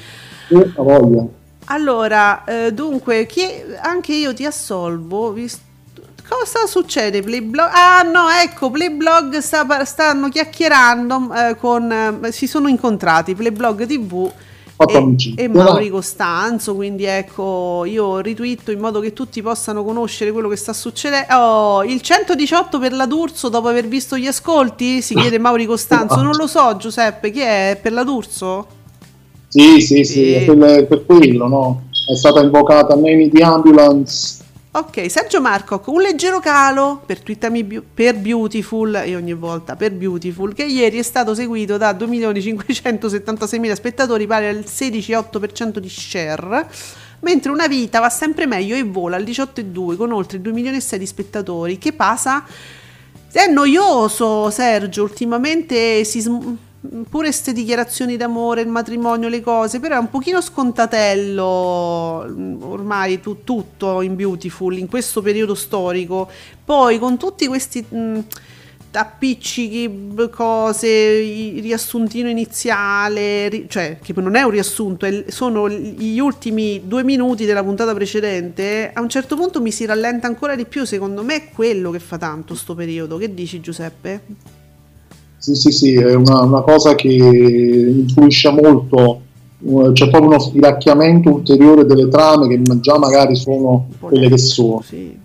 Ha voglia. Allora, eh, dunque, chi- anche io ti assolvo. vis- Cosa succede? Playblog? Ah no, ecco, Playblog sta stanno chiacchierando eh, con... eh, si sono incontrati, Playblog TV Fatto e, amicizia. e Mauri Costanzo, quindi ecco, io ritwitto in modo che tutti possano conoscere quello che sta succedendo. Oh, il 118 per la D'Urso dopo aver visto gli ascolti? Si chiede Mauri Costanzo, non lo so Giuseppe, chi è? Per la D'Urso? sì sì sì, Sì. è per, per quello no è stata invocata Nanny di Ambulance Ok, Sergio Marcoc, un leggero calo per, Twittami per Beautiful e ogni volta per Beautiful, che ieri è stato seguito da 2.576.000 spettatori, pari al 16,8% di share, mentre Una vita va sempre meglio e vola al 18,2 con oltre 2 milioni e 6 di spettatori. Che pasa? È noioso Sergio, ultimamente si sm- pure queste dichiarazioni d'amore, il matrimonio, le cose, però è un pochino scontatello mm, ormai tu- tutto in Beautiful in questo periodo storico. Poi con tutti questi mh, appiccichi, b- cose, riassuntino iniziale, ri- cioè che non è un riassunto, è sono gli ultimi due minuti della puntata precedente, a un certo punto mi si rallenta ancora di più, secondo me è quello che fa tanto sto periodo. Che dici Giuseppe? Sì, sì, sì, è una, una cosa che influisce molto. eh, C'è proprio uno stiracchiamento ulteriore delle trame che già magari sono quelle che sono. Sì.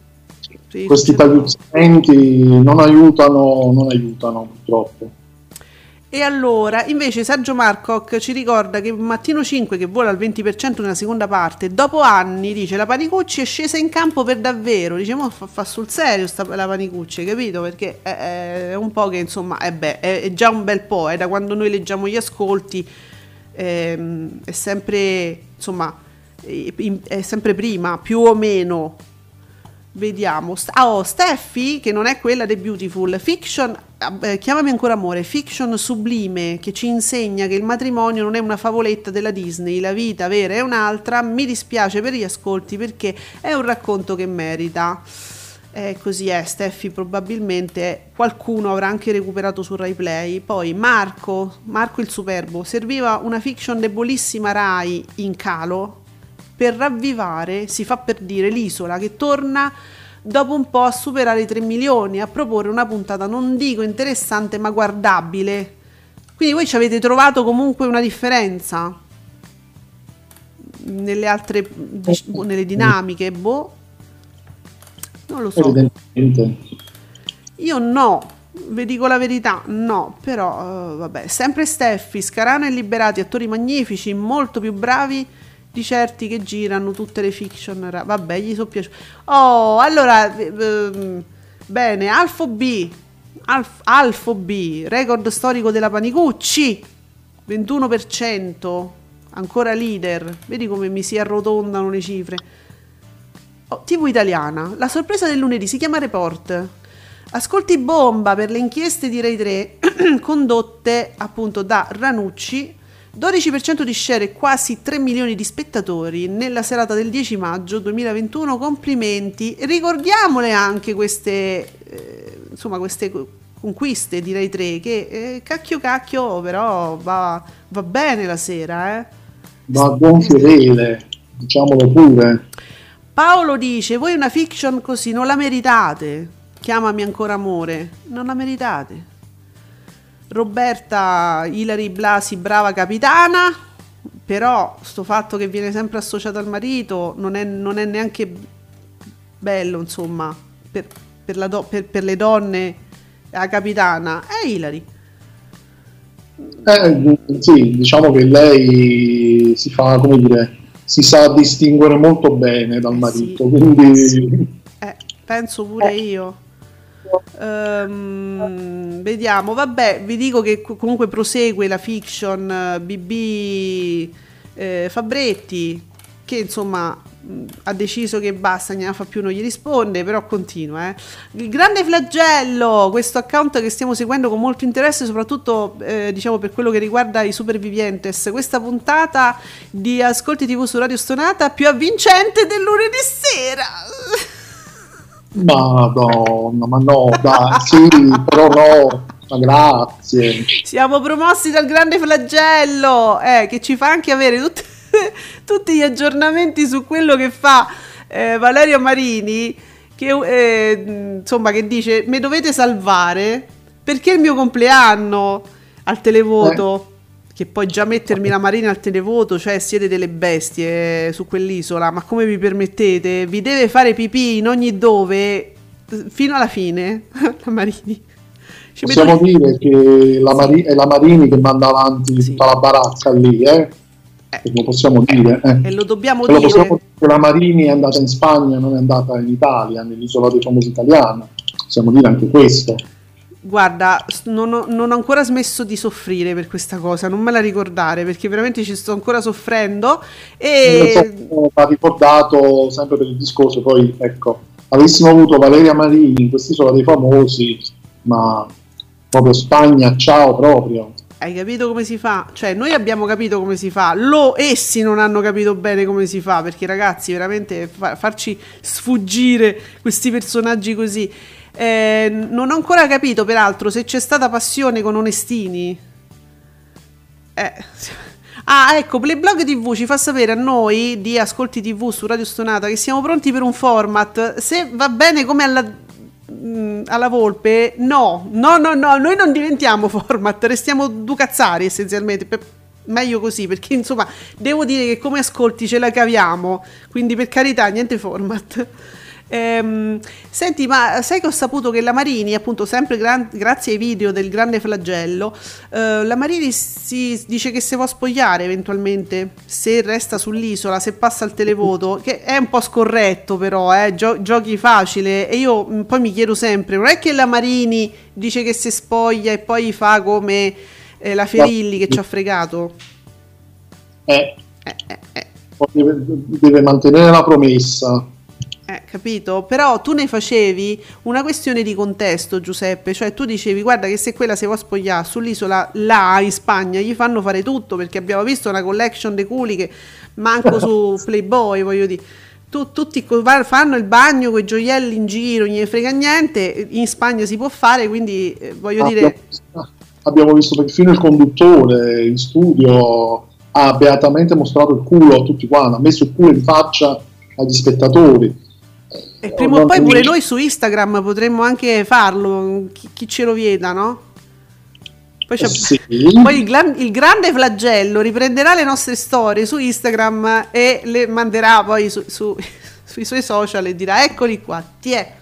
Sì, Questi succede- tagliuzzamenti non aiutano, non aiutano purtroppo. E allora, invece Sergio Marcoc ci ricorda che Mattino 5, che vola al 20% nella seconda parte, dopo anni, dice, la Panicucci è scesa in campo per davvero. Dice, "Mo fa, fa sul serio sta, la Panicucci, capito? Perché è, è un po' che, insomma, è, beh, è, è già un bel po', è da quando noi leggiamo gli ascolti, ehm, è sempre, insomma, è sempre prima, più o meno. Vediamo. Ah, oh, Steffi, che non è quella dei Beautiful, fiction, eh, chiamami ancora amore, fiction sublime che ci insegna che il matrimonio non è una favoletta della Disney, la vita vera è un'altra. Mi dispiace per gli ascolti perché è un racconto che merita. Eh, così è, Steffi probabilmente qualcuno avrà anche recuperato su Rai Play. Poi Marco, Marco il Superbo, serviva una fiction debolissima Rai in calo per ravvivare, si fa per dire, l'isola che torna dopo un po' a superare i 3 milioni, a proporre una puntata non dico interessante ma guardabile. Quindi voi ci avete trovato comunque una differenza nelle altre dic- boh, nelle dinamiche, boh. Non lo so. Io no, vi dico la verità, no, però eh, vabbè, sempre Steffi, Scarano e Liberati, attori magnifici, molto più bravi di certi che girano tutte le fiction. ra- Vabbè, gli sono piaciuti. Oh, allora, eh, ehm, bene, Alfo B, Alf- Alfo B, record storico della Panicucci, 21%, ancora leader. Vedi come mi si arrotondano le cifre. Oh, TV italiana, la sorpresa del lunedì si chiama Report. Ascolti bomba per le inchieste di Rai 3 condotte appunto da Ranucci. 12% di share e quasi 3 milioni di spettatori nella serata del 10 maggio 2021. Complimenti. Ricordiamole anche queste, eh, insomma, queste co- conquiste di Rai 3 che eh, cacchio cacchio però va, va bene la sera, eh. Va a gonfie vele, diciamolo pure. Paolo dice: Voi una fiction così non la meritate. Chiamami ancora amore. Non la meritate. Roberta Ilari Blasi, brava capitana. Però sto fatto che viene sempre associata al marito non è, non è neanche bello, insomma, per, per la do- per- per le donne la capitana. È Ilari. Eh, sì, diciamo che lei si fa, come dire, si sa distinguere molto bene dal marito, quindi Eh, penso pure io. Ehm, vediamo, vabbè, vi dico che co- comunque prosegue la fiction eh, BB eh, Fabretti, che insomma ha deciso che basta, ne fa più, non gli risponde, però continua. eh. Il grande flagello, questo account che stiamo seguendo con molto interesse, soprattutto eh, diciamo per quello che riguarda i supervivientes. Questa puntata di Ascolti TV su Radio Stonata più avvincente del lunedì sera. Madonna, ma no, dai, sì, però no, ma grazie. Siamo promossi dal grande flagello, eh, che ci fa anche avere tutte- tutti gli aggiornamenti su quello che fa eh, Valerio Marini, che, eh, insomma, che dice, mi dovete salvare perché è il mio compleanno al televoto. Che poi già mettermi la Marina al televoto, cioè siete delle bestie su quell'isola, ma come vi permettete? Vi deve fare pipì in ogni dove fino alla fine, la Marini. Ci Possiamo metto- dire che la Mari- è la Marini che manda avanti Sì. tutta la baracca lì, eh? Eh. Lo possiamo dire, eh. E lo dobbiamo Ce lo dire. possiamo dire che la Marini è andata in Spagna, non è andata in Italia, nell'isola dei famosi italiana. Possiamo dire anche questo. Guarda, non ho, non ho ancora smesso di soffrire per questa cosa, non me la ricordare perché veramente ci sto ancora soffrendo e so, va ricordato sempre per il discorso, poi ecco, avessimo avuto Valeria Marini in quest'isola dei famosi, ma proprio Spagna, ciao proprio. hai capito come si fa? Cioè, noi abbiamo capito come si fa, lo essi non hanno capito bene come si fa perché ragazzi, veramente fa- farci sfuggire questi personaggi così. Eh, non ho ancora capito, peraltro, se c'è stata passione con Onestini. Eh. Ah, ecco, Playblog TV ci fa sapere a noi di Ascolti TV su Radio Stonata che siamo pronti per un format. Se va bene come alla, mm, alla Volpe, no, no, no, no, noi non diventiamo format, restiamo ducazzari essenzialmente. per- meglio così, perché insomma, devo dire che come ascolti ce la caviamo, quindi per carità, niente format. Ehm, senti, ma sai che ho saputo che la Marini, appunto, sempre gran- grazie ai video del grande flagello, eh, la Marini si dice che si può spogliare eventualmente se resta sull'isola, se passa al televoto, che è un po' scorretto però, eh, gio- giochi facile e io mm, poi mi chiedo sempre, non è che la Marini dice che si spoglia e poi fa come eh, la Ferilli che ci ha fregato? Eh, Eh, eh, eh. deve mantenere la promessa. Eh, capito? Però tu ne facevi una questione di contesto, Giuseppe, cioè tu dicevi guarda che se quella si può spogliare sull'isola là in Spagna gli fanno fare tutto perché abbiamo visto una collection dei culi che manco su Playboy, voglio dire. Tu- tutti fanno il bagno con i gioielli in giro, non gli frega niente, in Spagna si può fare, quindi eh, voglio Abbiamo, dire... abbiamo visto perfino il conduttore in studio ha beatamente mostrato il culo a tutti quanti, ha messo il culo in faccia agli spettatori. E prima o poi pure noi su Instagram potremmo anche farlo, chi, chi ce lo vieta, no? Poi, Sì. poi il, gran- il grande flagello riprenderà le nostre storie su Instagram e le manderà poi su- su- sui suoi social e dirà eccoli qua, ti è.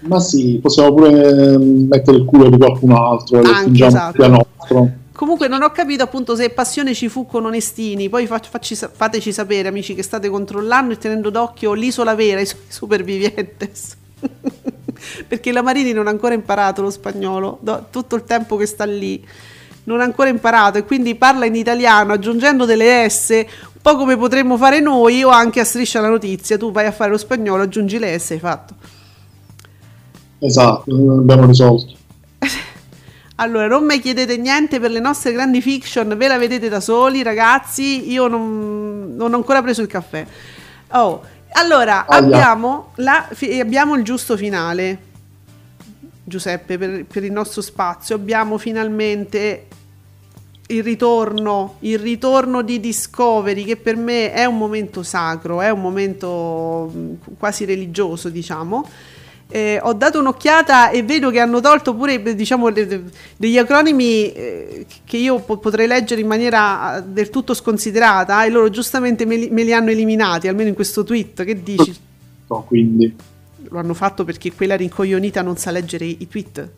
Ma sì, possiamo pure ehm, mettere il culo di qualcun altro e lo Anche, fingiamo esatto. nostro. Comunque non ho capito appunto se passione ci fu con Onestini, poi fac- facci fateci sapere amici che state controllando e tenendo d'occhio l'isola vera, i su- i supervivientes. Perché la Marini non ha ancora imparato lo spagnolo, tutto il tempo che sta lì non ha ancora imparato e quindi parla in italiano aggiungendo delle S, un po' come potremmo fare noi o anche a striscia la notizia, tu vai a fare lo spagnolo, aggiungi le S, hai fatto. Esatto, abbiamo risolto. Allora, non mi chiedete niente per le nostre grandi fiction, ve la vedete da soli, ragazzi. Io non, non ho ancora preso il caffè. Oh, allora, abbiamo, la- fi- abbiamo il giusto finale. Giuseppe, per, per il nostro spazio, abbiamo finalmente il ritorno, il ritorno di Discovery, che per me è un momento sacro, è un momento mh, quasi religioso, diciamo. Eh, ho dato un'occhiata e vedo che hanno tolto pure diciamo, de- de- degli acronimi eh, che io po- potrei leggere in maniera eh, del tutto sconsiderata e loro giustamente me li, me li hanno eliminati, almeno in questo tweet. Che dici? No, quindi Lo hanno fatto perché quella rincoglionita non sa leggere i, i tweet?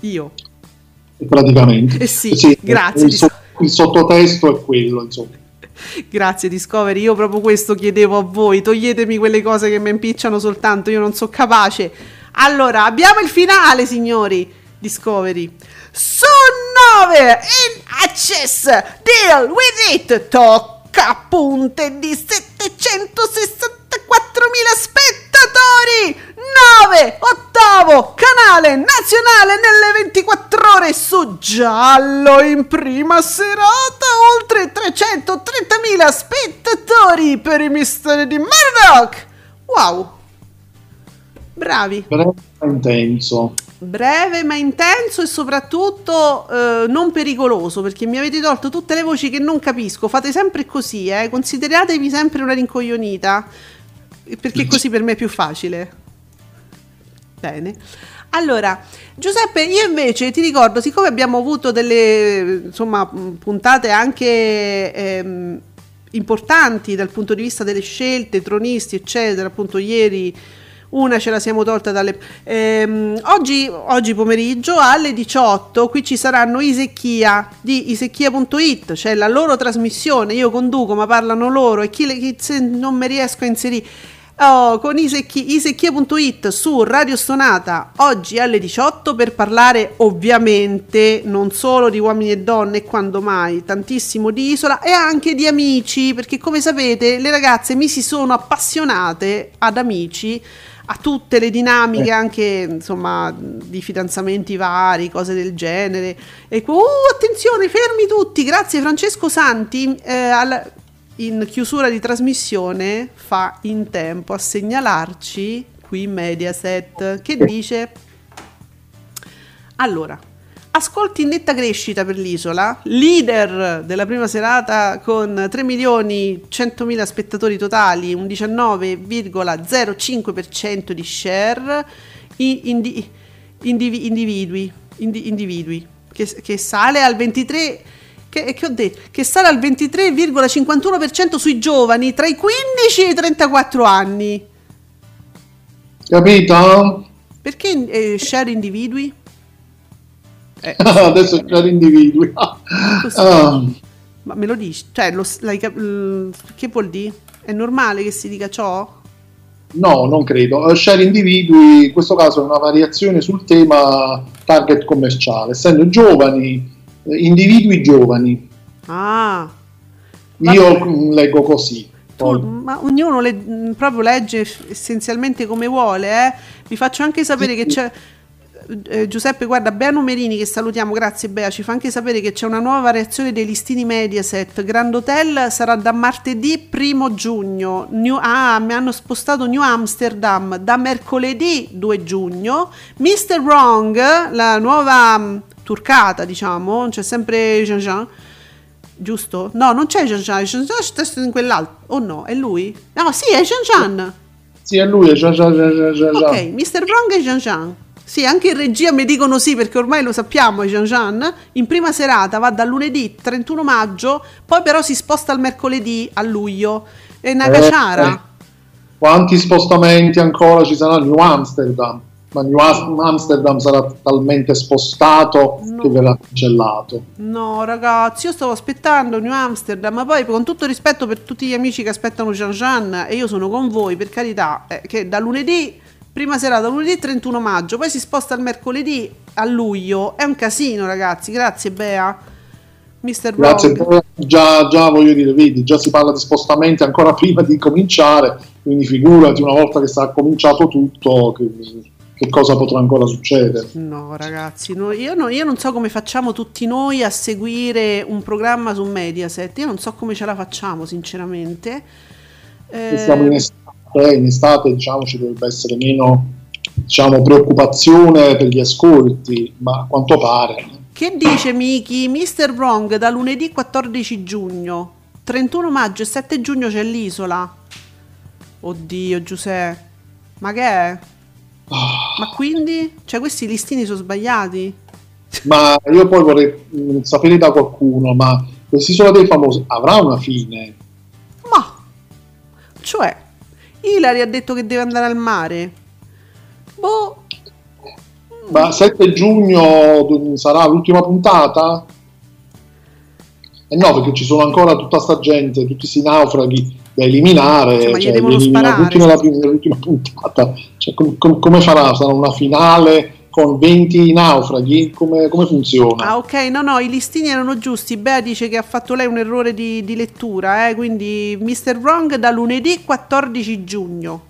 Io. praticamente. Eh sì, grazie, Il, so- il sottotesto è quello, insomma. Grazie Discovery, io proprio questo chiedevo a voi, toglietemi quelle cose che mi impicciano soltanto, io non so capace. Allora, abbiamo il finale, signori. Discovery. Su 9 in access, deal with it, tocca punte di 764.000 spettatori. 9, ottavo canale nazionale nelle 24 ore su giallo in prima serata, oltre 330.000 spettatori per i misteri di Murdoch. Wow. Bravi. Breve e intenso. Breve ma intenso e soprattutto eh, non pericoloso perché mi avete tolto tutte le voci che non capisco. Fate sempre così, eh. consideratevi sempre una rincoglionita perché così per me è più facile. Bene. Allora, Giuseppe, io invece ti ricordo, siccome abbiamo avuto delle insomma, puntate anche ehm, importanti dal punto di vista delle scelte, tronisti, eccetera, appunto ieri una ce la siamo tolta dalle... ehm, oggi, oggi pomeriggio alle 18 qui ci saranno Isecchia di isecchia.it, c'è la loro trasmissione, io conduco ma parlano loro e chi, chi non mi riesco a inserire... Oh, con Isecchi- isecchia.it su Radio Stonata oggi alle 18 per parlare ovviamente non solo di uomini e donne e quando mai, tantissimo di Isola e anche di amici perché come sapete le ragazze mi si sono appassionate ad amici a tutte le dinamiche anche insomma di fidanzamenti vari, cose del genere. E uh, attenzione fermi tutti. Grazie Francesco Santi eh, al- in chiusura di trasmissione fa in tempo a segnalarci qui Mediaset che dice allora ascolti in netta crescita per l'isola leader della prima serata con 3 milioni 100 mila spettatori totali un 19,05% di share indi- indivi- individui indi- individui che, che sale al 23 che, che ho detto che sale al 23,51% sui giovani tra i 15 e i 34 anni Capito? perché eh, share individui? Eh, Adesso c'è l'individuo. Ah, ma me lo dici? Cioè, lo, l'hai cap- l- che vuol dire? È normale che si dica ciò? no, non credo. Eh, Share individui, in questo caso è una variazione sul tema target commerciale, essendo giovani, individui giovani. Ah, Io Vabbè. mm, leggo così. tu- ma ognuno le- mh, proprio legge essenzialmente come vuole, eh? Vi faccio anche sapere che c'è. eh, Giuseppe, guarda, Bea Numerini che salutiamo, grazie Bea, ci fa anche sapere che c'è una nuova variazione dei listini Mediaset. Grand Hotel sarà da martedì primo giugno. New- ah, mi hanno spostato New Amsterdam da mercoledì 2 giugno. Mr. Wrong, la nuova mh, turcata, diciamo, c'è sempre Jean Jean. Giusto? No, non c'è Jean Jean, Jean Jean è in quell'altro. Oh no, è lui? No, sì, è Jean Jean. Sì, è lui, è Jean Jean Jean Jean Jean Jean. Ok, Mr. Wrong e Jean Jean. Sì, anche in regia mi dicono sì perché ormai lo sappiamo, Jean Jean. In prima serata va dal lunedì 31 maggio, poi però si sposta al mercoledì a luglio. È una Eh, eh. Quanti spostamenti ancora ci saranno a New Amsterdam? Ma New Am- Amsterdam sarà talmente spostato No. che verrà cancellato. No, ragazzi, io stavo aspettando New Amsterdam, ma poi con tutto rispetto per tutti gli amici che aspettano Jean Jean e io sono con voi, per carità, eh, che da lunedì, prima serata, lunedì 31 maggio, poi si sposta al mercoledì a luglio. È un casino, ragazzi. Grazie, Bea. Mr. Grazie, già, già voglio dire, vedi, già si parla di spostamenti ancora prima di cominciare, quindi figurati una volta che sarà cominciato tutto, che, che cosa potrà ancora succedere. No, ragazzi, no, io, no- io non so come facciamo tutti noi a seguire un programma su Mediaset. Io non so come ce la facciamo, sinceramente. Eh, Siamo in estate, in estate diciamo ci dovrebbe essere meno diciamo, preoccupazione per gli ascolti, ma a quanto pare. Che dice Miki? Mr. Wrong da lunedì 14 giugno, 31 maggio e 7 giugno c'è l'isola. Oddio, Giuseppe. Ma che è? Ma quindi? Cioè, questi listini sono sbagliati? Ma io poi vorrei sapere da qualcuno, ma quest'isola dei famosi avrà una fine? Ma, cioè, Hilary ha detto che deve andare al mare. Boh, Ma 7 giugno sarà l'ultima puntata? Eh no, perché ci sono ancora tutta sta gente, tutti questi naufraghi da eliminare. Cioè, ma gli cioè, devono li elimina sparare. tutti nella, nell'ultima puntata. Cioè, com- com- come farà? Sarà una finale con 20 naufraghi? Come, come funziona? Ah, ok, no, no, i listini erano giusti. Bea dice che ha fatto lei un errore di, di lettura, eh, quindi Mr. Wrong da lunedì 14 giugno,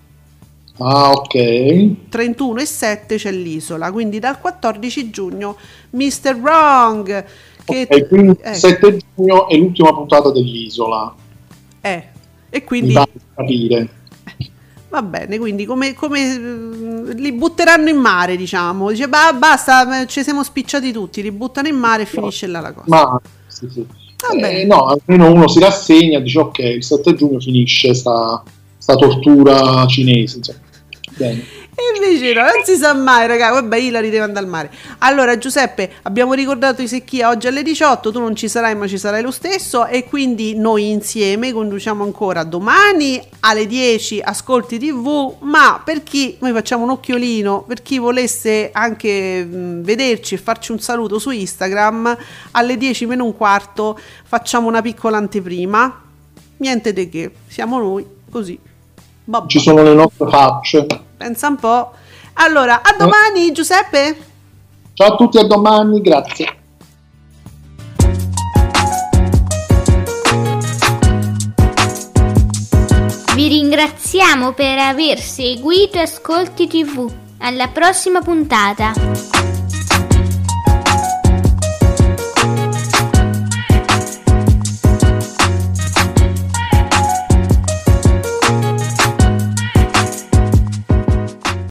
Ah, ok. 31 e 7 c'è l'isola, quindi dal 14 giugno Mr. Wrong, che Ok, quindi eh, 7 giugno è l'ultima puntata dell'isola. eh, e quindi di capire. va bene, quindi come, come, mm, li butteranno in mare, diciamo. Dice, "Bah, basta, ci siamo spicciati tutti, li buttano in mare e finisce là la cosa. Ma sì, sì. Va. Eh, no, almeno uno si rassegna e dice ok, il 7 giugno finisce sta, sta tortura cinese. insomma. Bene. E invece no, non si sa mai, raga. Vabbè, Ilari deve andare al mare. Allora, Giuseppe, abbiamo ricordato i secchia oggi alle 18. Tu non ci sarai, ma ci sarai lo stesso. E quindi noi insieme conduciamo ancora domani alle 10 Ascolti TV. Ma per chi noi facciamo un occhiolino, per chi volesse anche mh, vederci e farci un saluto su Instagram, alle 10 meno un quarto facciamo una piccola anteprima. Niente di che, siamo noi così. Vabbè. Ci sono le nostre facce. Pensa un po'. Allora, a domani, Giuseppe. Ciao a tutti, a domani, grazie. Vi ringraziamo per aver seguito Ascolti TV. Alla prossima puntata.